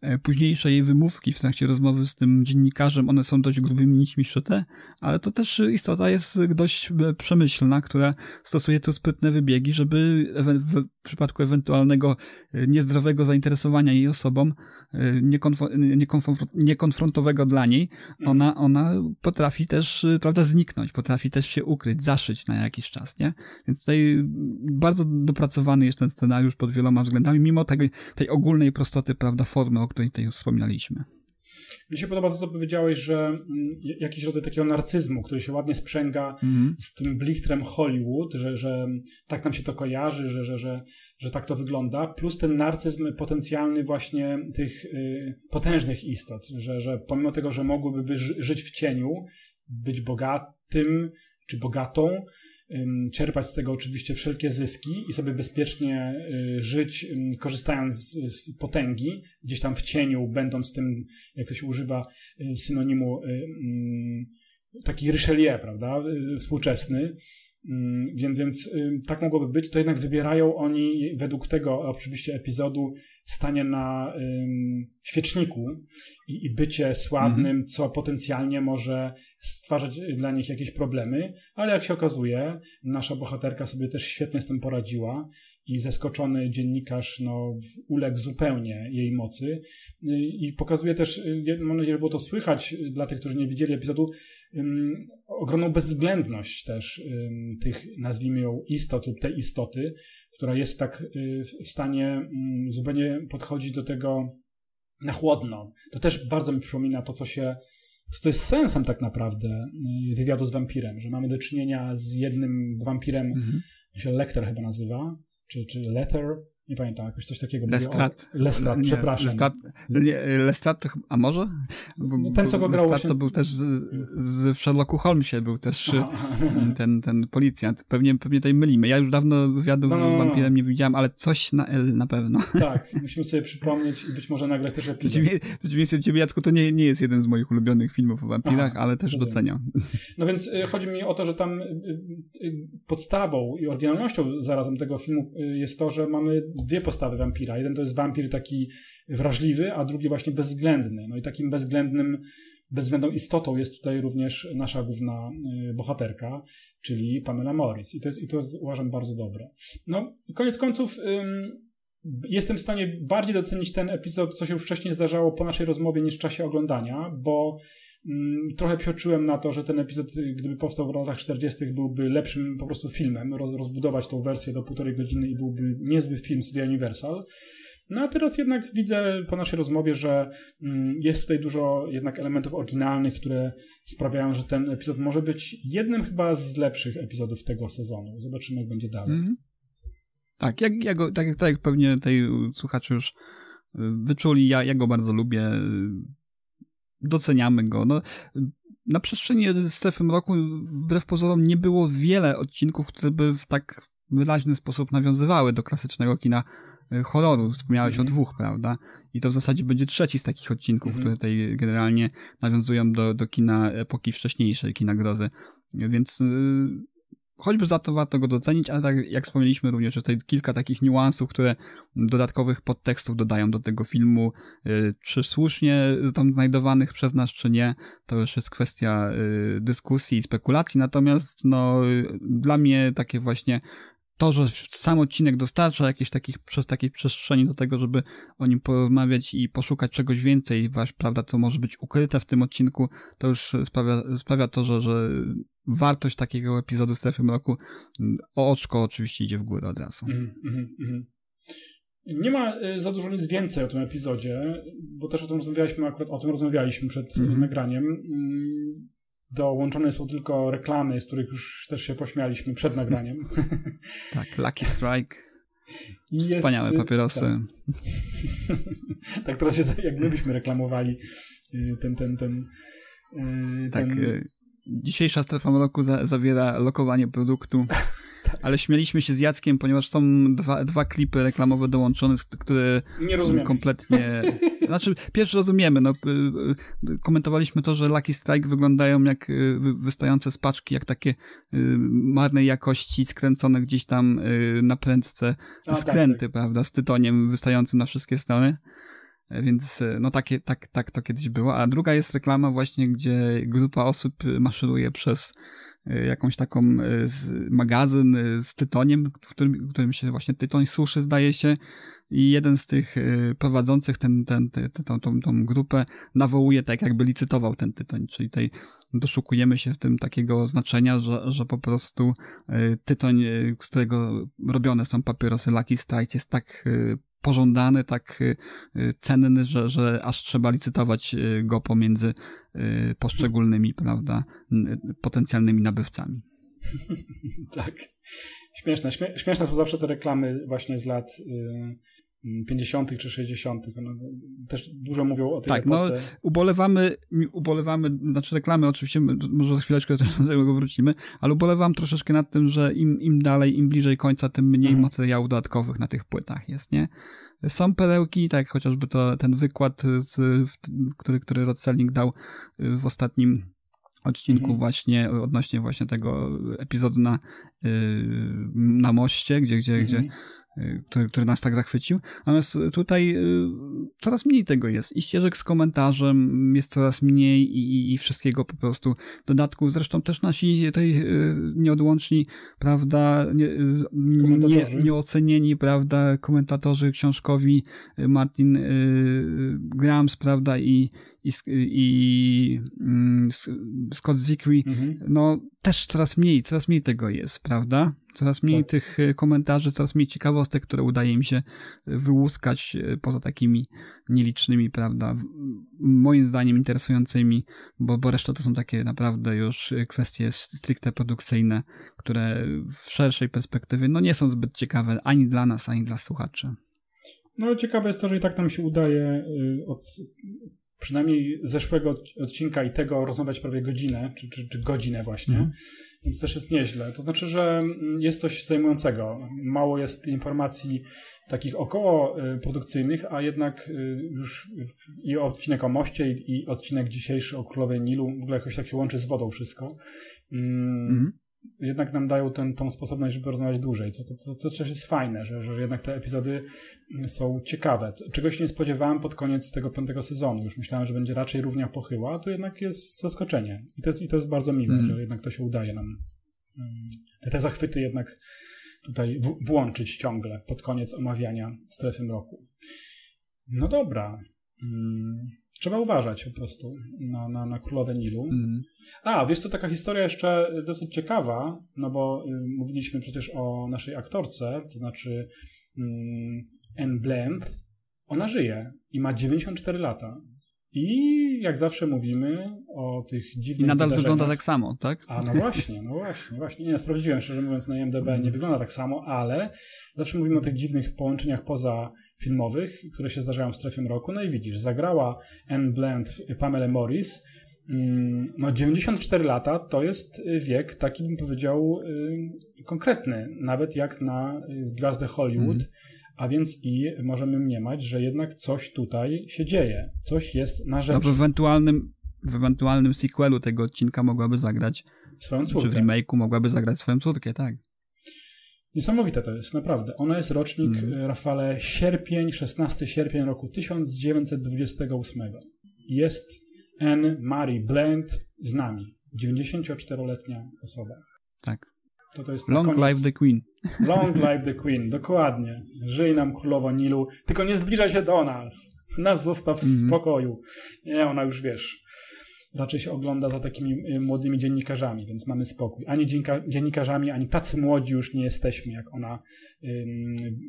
S3: E, późniejsze jej wymówki w trakcie rozmowy z tym dziennikarzem, one są dość grubymi nićmi szyte, ale to też istota jest dość e, przemyślna, która stosuje tu sprytne wybiegi, żeby w przypadku ewentualnego e, niezdrowego zainteresowania jej osobą, niekonfrontowego dla niej, mhm. ona, ona potrafi też, prawda, zniknąć, potrafi też się ukryć, zaszyć na jakiś czas, nie? Więc tutaj bardzo dopracowany jest ten scenariusz pod wieloma względami, mimo tej, tej ogólnej prostoty, prawda, formy, o której tutaj wspominaliśmy.
S2: Mi się podoba to, co powiedziałeś, że mm, jakiś rodzaj takiego narcyzmu, który się ładnie sprzęga mm. z tym blichtrem Hollywood, że, że tak nam się to kojarzy, że, że, że, że tak to wygląda, plus ten narcyzm potencjalny właśnie tych y, potężnych istot, że, że pomimo tego, że mogłyby żyć w cieniu, być bogatym czy bogatą, czerpać z tego oczywiście wszelkie zyski i sobie bezpiecznie y, żyć, korzystając z, z potęgi, gdzieś tam w cieniu, będąc tym, jak to się używa y, synonimu, y, taki Richelieu, prawda, współczesny. Więc, więc tak mogłoby być. To jednak wybierają oni według tego oczywiście epizodu stanie na świeczniku i, i bycie sławnym, mm -hmm. co potencjalnie może stwarzać dla nich jakieś problemy, ale jak się okazuje, nasza bohaterka sobie też świetnie z tym poradziła i zaskoczony dziennikarz no, uległ zupełnie jej mocy i pokazuje też, mam nadzieję, że było to słychać dla tych, którzy nie widzieli epizodu, um, ogromną bezwzględność też um, tych, nazwijmy ją, istot lub tej istoty, która jest tak y, w stanie um, zupełnie podchodzić do tego na chłodno. To też bardzo mi przypomina to, co się co to jest sensem tak naprawdę y, wywiadu z wampirem, że mamy do czynienia z jednym wampirem, mhm. się Lecter chyba nazywa, czy, czy Letter, nie pamiętam, jakoś coś takiego.
S3: Lestrat.
S2: Lestrat, nie, przepraszam. Lestrat,
S3: nie, Lestrat, a może?
S2: Bo, no, ten, co go grał
S3: właśnie... to był też z, z w Sherlocku Holmesie, był też ten, ten policjant. Pewnie, pewnie tutaj mylimy. Ja już dawno wywiadu no, no, no. wampirem nie widziałem, ale coś na L na pewno.
S2: Tak, musimy sobie przypomnieć i być może nagrać też epizod.
S3: W przeciwieństwie Ciebie, Jacku, to nie, nie jest jeden z moich ulubionych filmów o wampirach, Aha, ale też rozumiem. doceniam.
S2: No więc y, chodzi mi o to, że tam y, y, podstawą i oryginalnością zarazem tego filmu jest to, że mamy dwie postawy wampira. Jeden to jest wampir taki wrażliwy, a drugi właśnie bezwzględny. No i takim bezwzględnym, bezwzględną istotą jest tutaj również nasza główna y, bohaterka, czyli Pamela Morris. I to jest, i to jest uważam bardzo dobre. No, koniec końców jestem w stanie bardziej docenić ten epizod, co się już wcześniej zdarzało po naszej rozmowie, niż w czasie oglądania, bo trochę psioczyłem na to, że ten epizod, gdyby powstał w latach 40., byłby lepszym po prostu filmem. Roz, rozbudować tą wersję do półtorej godziny i byłby niezły film studia Universal. No a teraz jednak widzę po naszej rozmowie, że mm, jest tutaj dużo jednak elementów oryginalnych, które sprawiają, że ten epizod może być jednym chyba z lepszych epizodów tego sezonu. Zobaczymy, jak będzie dalej. Mm.
S3: Tak, jak, jak, tak, tak jak pewnie tej słuchacze już y, wyczuli, ja, ja go bardzo lubię doceniamy go. No, na przestrzeni strefy mroku, wbrew pozorom, nie było wiele odcinków, które by w tak wyraźny sposób nawiązywały do klasycznego kina e, horroru. Wspomniałeś mm -hmm. o dwóch, prawda? I to w zasadzie będzie trzeci z takich odcinków, mm -hmm. które tutaj generalnie nawiązują do, do kina epoki wcześniejszej, kina grozy. Więc y, choćby za to warto go docenić, ale tak jak wspomnieliśmy również, tutaj kilka takich niuansów, które dodatkowych podtekstów dodają do tego filmu, y, czy słusznie tam znajdowanych przez nas, czy nie, to już jest kwestia y, dyskusji i spekulacji, natomiast no, dla mnie takie właśnie to, że sam odcinek dostarcza jakichś takich, przez takiej przestrzeni do tego, żeby o nim porozmawiać i poszukać czegoś więcej, wasz, prawda, co może być ukryte w tym odcinku, to już sprawia, sprawia to, że, że wartość takiego epizodu Strefy Mroku o oczko oczywiście idzie w górę od razu. Mm, mm, mm.
S2: Nie ma y, za dużo nic więcej o tym epizodzie, bo też o tym rozmawialiśmy, akurat o tym rozmawialiśmy przed mm. nagraniem. Mm, dołączone są tylko reklamy, z których już też się pośmialiśmy przed nagraniem.
S3: tak, Lucky Strike. Wspaniałe jest, y, papierosy.
S2: Tak. tak, teraz się, jak my byśmy reklamowali y, ten, ten, ten,
S3: tak, ten... Dzisiejsza strefa mroku za, zawiera lokowanie produktu ale śmieliśmy się z Jackiem, ponieważ są dwa, dwa klipy reklamowe dołączone, które
S2: nie rozumiemy.
S3: kompletnie... Znaczy, pierwszy rozumiemy, no, y, y, komentowaliśmy to, że Lucky Strike wyglądają jak y, wystające z paczki, jak takie marnej jakości, skręcone gdzieś tam na prędce A, tak, skręty, tak, tak. prawda, z tytoniem wystającym na wszystkie strony. Więc no takie, tak, tak to kiedyś było. A druga jest reklama właśnie, gdzie grupa osób maszeruje przez Y, jakąś taką magazyn z tytoniem, w którym, w którym się właśnie tytoń suszy, zdaje się. I jeden z tych prowadzących ten, ten, ten, tą, tą, tą grupę nawołuje tak, jakby licytował ten tytoń, czyli tej doszukujemy się w tym takiego znaczenia, że, że po prostu tytoń, z którego robione są papierosy Lucky Strike jest tak pożądany, tak y, y, cenny, że, że aż trzeba licytować y, go pomiędzy poszczególnymi, prawda, potencjalnymi nabywcami.
S2: tak. Śmieszne. Śmieszne są zawsze te reklamy właśnie z lat 50. czy 60. No, też dużo mówią o tej
S3: tak,
S2: epoce.
S3: no ubolewamy, ubolewamy, znaczy reklamy oczywiście, może za chwileczkę do tego wrócimy, ale ubolewam troszeczkę nad tym, że im, im dalej, im bliżej końca, tym mniej mhm. materiałów dodatkowych na tych płytach jest, nie? Są perełki, tak chociażby to, ten wykład, z, który, który Rod Selling dał y, w ostatnim odcinku mhm. właśnie odnośnie właśnie tego epizodu na, y, na moście, gdzie, gdzie, mhm. gdzie który, który nas tak zachwycił. Natomiast tutaj y, coraz mniej tego jest. I ścieżek z komentarzem jest coraz mniej i, i wszystkiego po prostu dodatku. Zresztą też nasi tutaj y, nieodłączni, prawda, nie, nie, nieocenieni, prawda, komentatorzy książkowi Martin Grams, prawda, i, i, i mm, Scott Zickery, mhm. no też coraz mniej, coraz mniej tego jest, prawda? Coraz mniej tak. tych e, komentarzy, coraz mniej ciekawostek, które udaje im się e, wyłuskać e, poza takimi nielicznymi, prawda? Moim zdaniem interesującymi, bo, bo reszta to są takie naprawdę już kwestie stricte produkcyjne, które w szerszej perspektywie no nie są zbyt ciekawe ani dla nas, ani dla słuchaczy.
S2: No ale ciekawe jest to, że i tak nam się udaje od przynajmniej zeszłego odcinka i tego rozmawiać prawie godzinę, czy, czy, czy godzinę właśnie. Mm. Więc też jest nieźle. To znaczy, że jest coś zajmującego. Mało jest informacji takich około y, produkcyjnych, a jednak y, już i odcinek o moście, i odcinek dzisiejszy o Królowej Nilu w ogóle jakoś tak się łączy z wodą wszystko. Mm jednak nam dają ten, tą sposobność, żeby rozmawiać dłużej, co to, to, to też jest fajne, że, że jednak te epizody są ciekawe. Czegoś nie spodziewałem pod koniec tego piątego sezonu. Już myślałem, że będzie raczej równia pochyła, a tu jednak jest zaskoczenie. I to jest, i to jest bardzo miłe, mm. że jednak to się udaje nam mm, te, te zachwyty jednak tutaj w, włączyć ciągle pod koniec omawiania strefy mroku. No dobra. Hmm. Trzeba uważać po prostu na, na, na Królowę Nilu. Mm. A, wiesz, to taka historia jeszcze dosyć ciekawa, no bo y, mówiliśmy przecież o naszej aktorce, to znaczy y, Anne Blanth. Ona żyje i ma 94 lata. I jak zawsze mówimy o tych dziwnych I
S3: nadal wygląda tak samo, tak?
S2: A no właśnie, no właśnie, właśnie. Nie, sprawdziłem, szczerze mówiąc, na IMDb mm. nie wygląda tak samo, ale zawsze mówimy o tych dziwnych połączeniach pozafilmowych, które się zdarzają w strefie roku. No i widzisz, zagrała Anne Bland, Pamela Morris. Mm, no 94 lata to jest wiek, taki bym powiedział, y, konkretny, nawet jak na y, gwiazdę Hollywood. Mm a więc i możemy mniemać, że jednak coś tutaj się dzieje, coś jest na rzeczy.
S3: No w ewentualnym, w ewentualnym sequelu tego odcinka mogłaby zagrać
S2: swoją córkę.
S3: Czy w remake'u mogłaby zagrać swoją córkę, tak.
S2: Niesamowite to jest, naprawdę. Ona jest rocznik, mm. Rafale, sierpień, 16 sierpień roku 1928. Jest Anne Marie Bland z nami. 94-letnia osoba.
S3: Tak.
S2: To to
S3: Long koniec... live the Queen.
S2: Long live the Queen, dokładnie. Żyj nam królowa Nilu, tylko nie zbliżaj się do nas. Nas zostaw w
S3: Mhm.
S2: spokoju. Nie, ona już wiesz, raczej się ogląda za takimi y, młodymi dziennikarzami, więc mamy spokój. Ani dziennika- dziennikarzami, ani tacy młodzi już nie jesteśmy, jak ona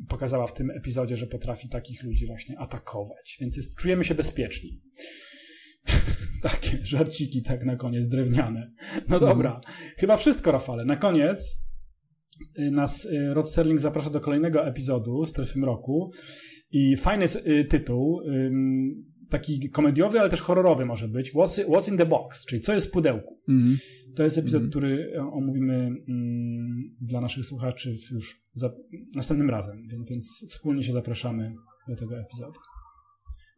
S2: pokazała w tym epizodzie, że potrafi takich ludzi właśnie atakować. Więc jest, czujemy się bezpieczni. Takie żarciki tak na koniec, drewniane. No dobra, chyba wszystko, Rafale. Na koniec y, nas y, Rod Serling zaprasza do kolejnego epizodu Strefy Mroku i fajny y, tytuł, taki komediowy, ale też horrorowy może być. What's, what's in the box, czyli co jest w pudełku.
S3: Mhm.
S2: To jest epizod,
S3: Mhm.
S2: który omówimy mm, dla naszych słuchaczy już za, następnym razem, więc, więc wspólnie się zapraszamy do tego epizodu.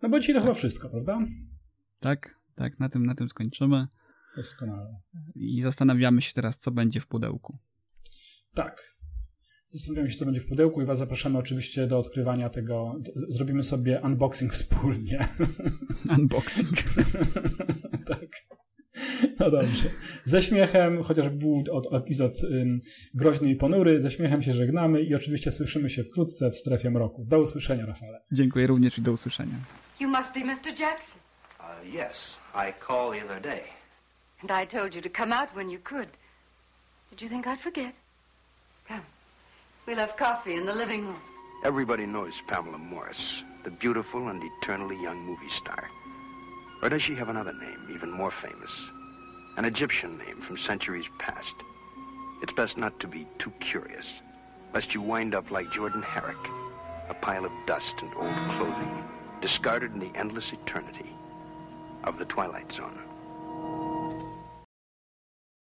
S2: No bo dzisiaj to chyba wszystko, prawda?
S3: Tak, tak, na tym, na tym skończymy.
S2: Doskonale.
S3: I zastanawiamy się teraz, co będzie w pudełku.
S2: Tak. Zastanawiamy się, co będzie w pudełku i Was zapraszamy oczywiście do odkrywania tego. Zrobimy sobie unboxing wspólnie.
S3: Unboxing.
S2: tak. No dobrze. Ze śmiechem, chociaż był od epizod groźny i ponury, ze śmiechem się żegnamy i oczywiście słyszymy się wkrótce w strefie mroku. Do usłyszenia, Rafale.
S3: Dziękuję również i do usłyszenia.
S5: You must be Mr. Jackson.
S4: Uh, yes, I called the other day.
S5: And I told you to come out when you could. Did you think I'd forget? Come. We'll have coffee in the living room.
S1: Everybody knows Pamela Morris, the beautiful and eternally young movie star. Or does she have another name, even more famous? An Egyptian name from centuries past. It's best not to be too curious, lest you wind up like Jordan Herrick, a pile of dust and old clothing, discarded in the endless eternity of the Twilight Zone.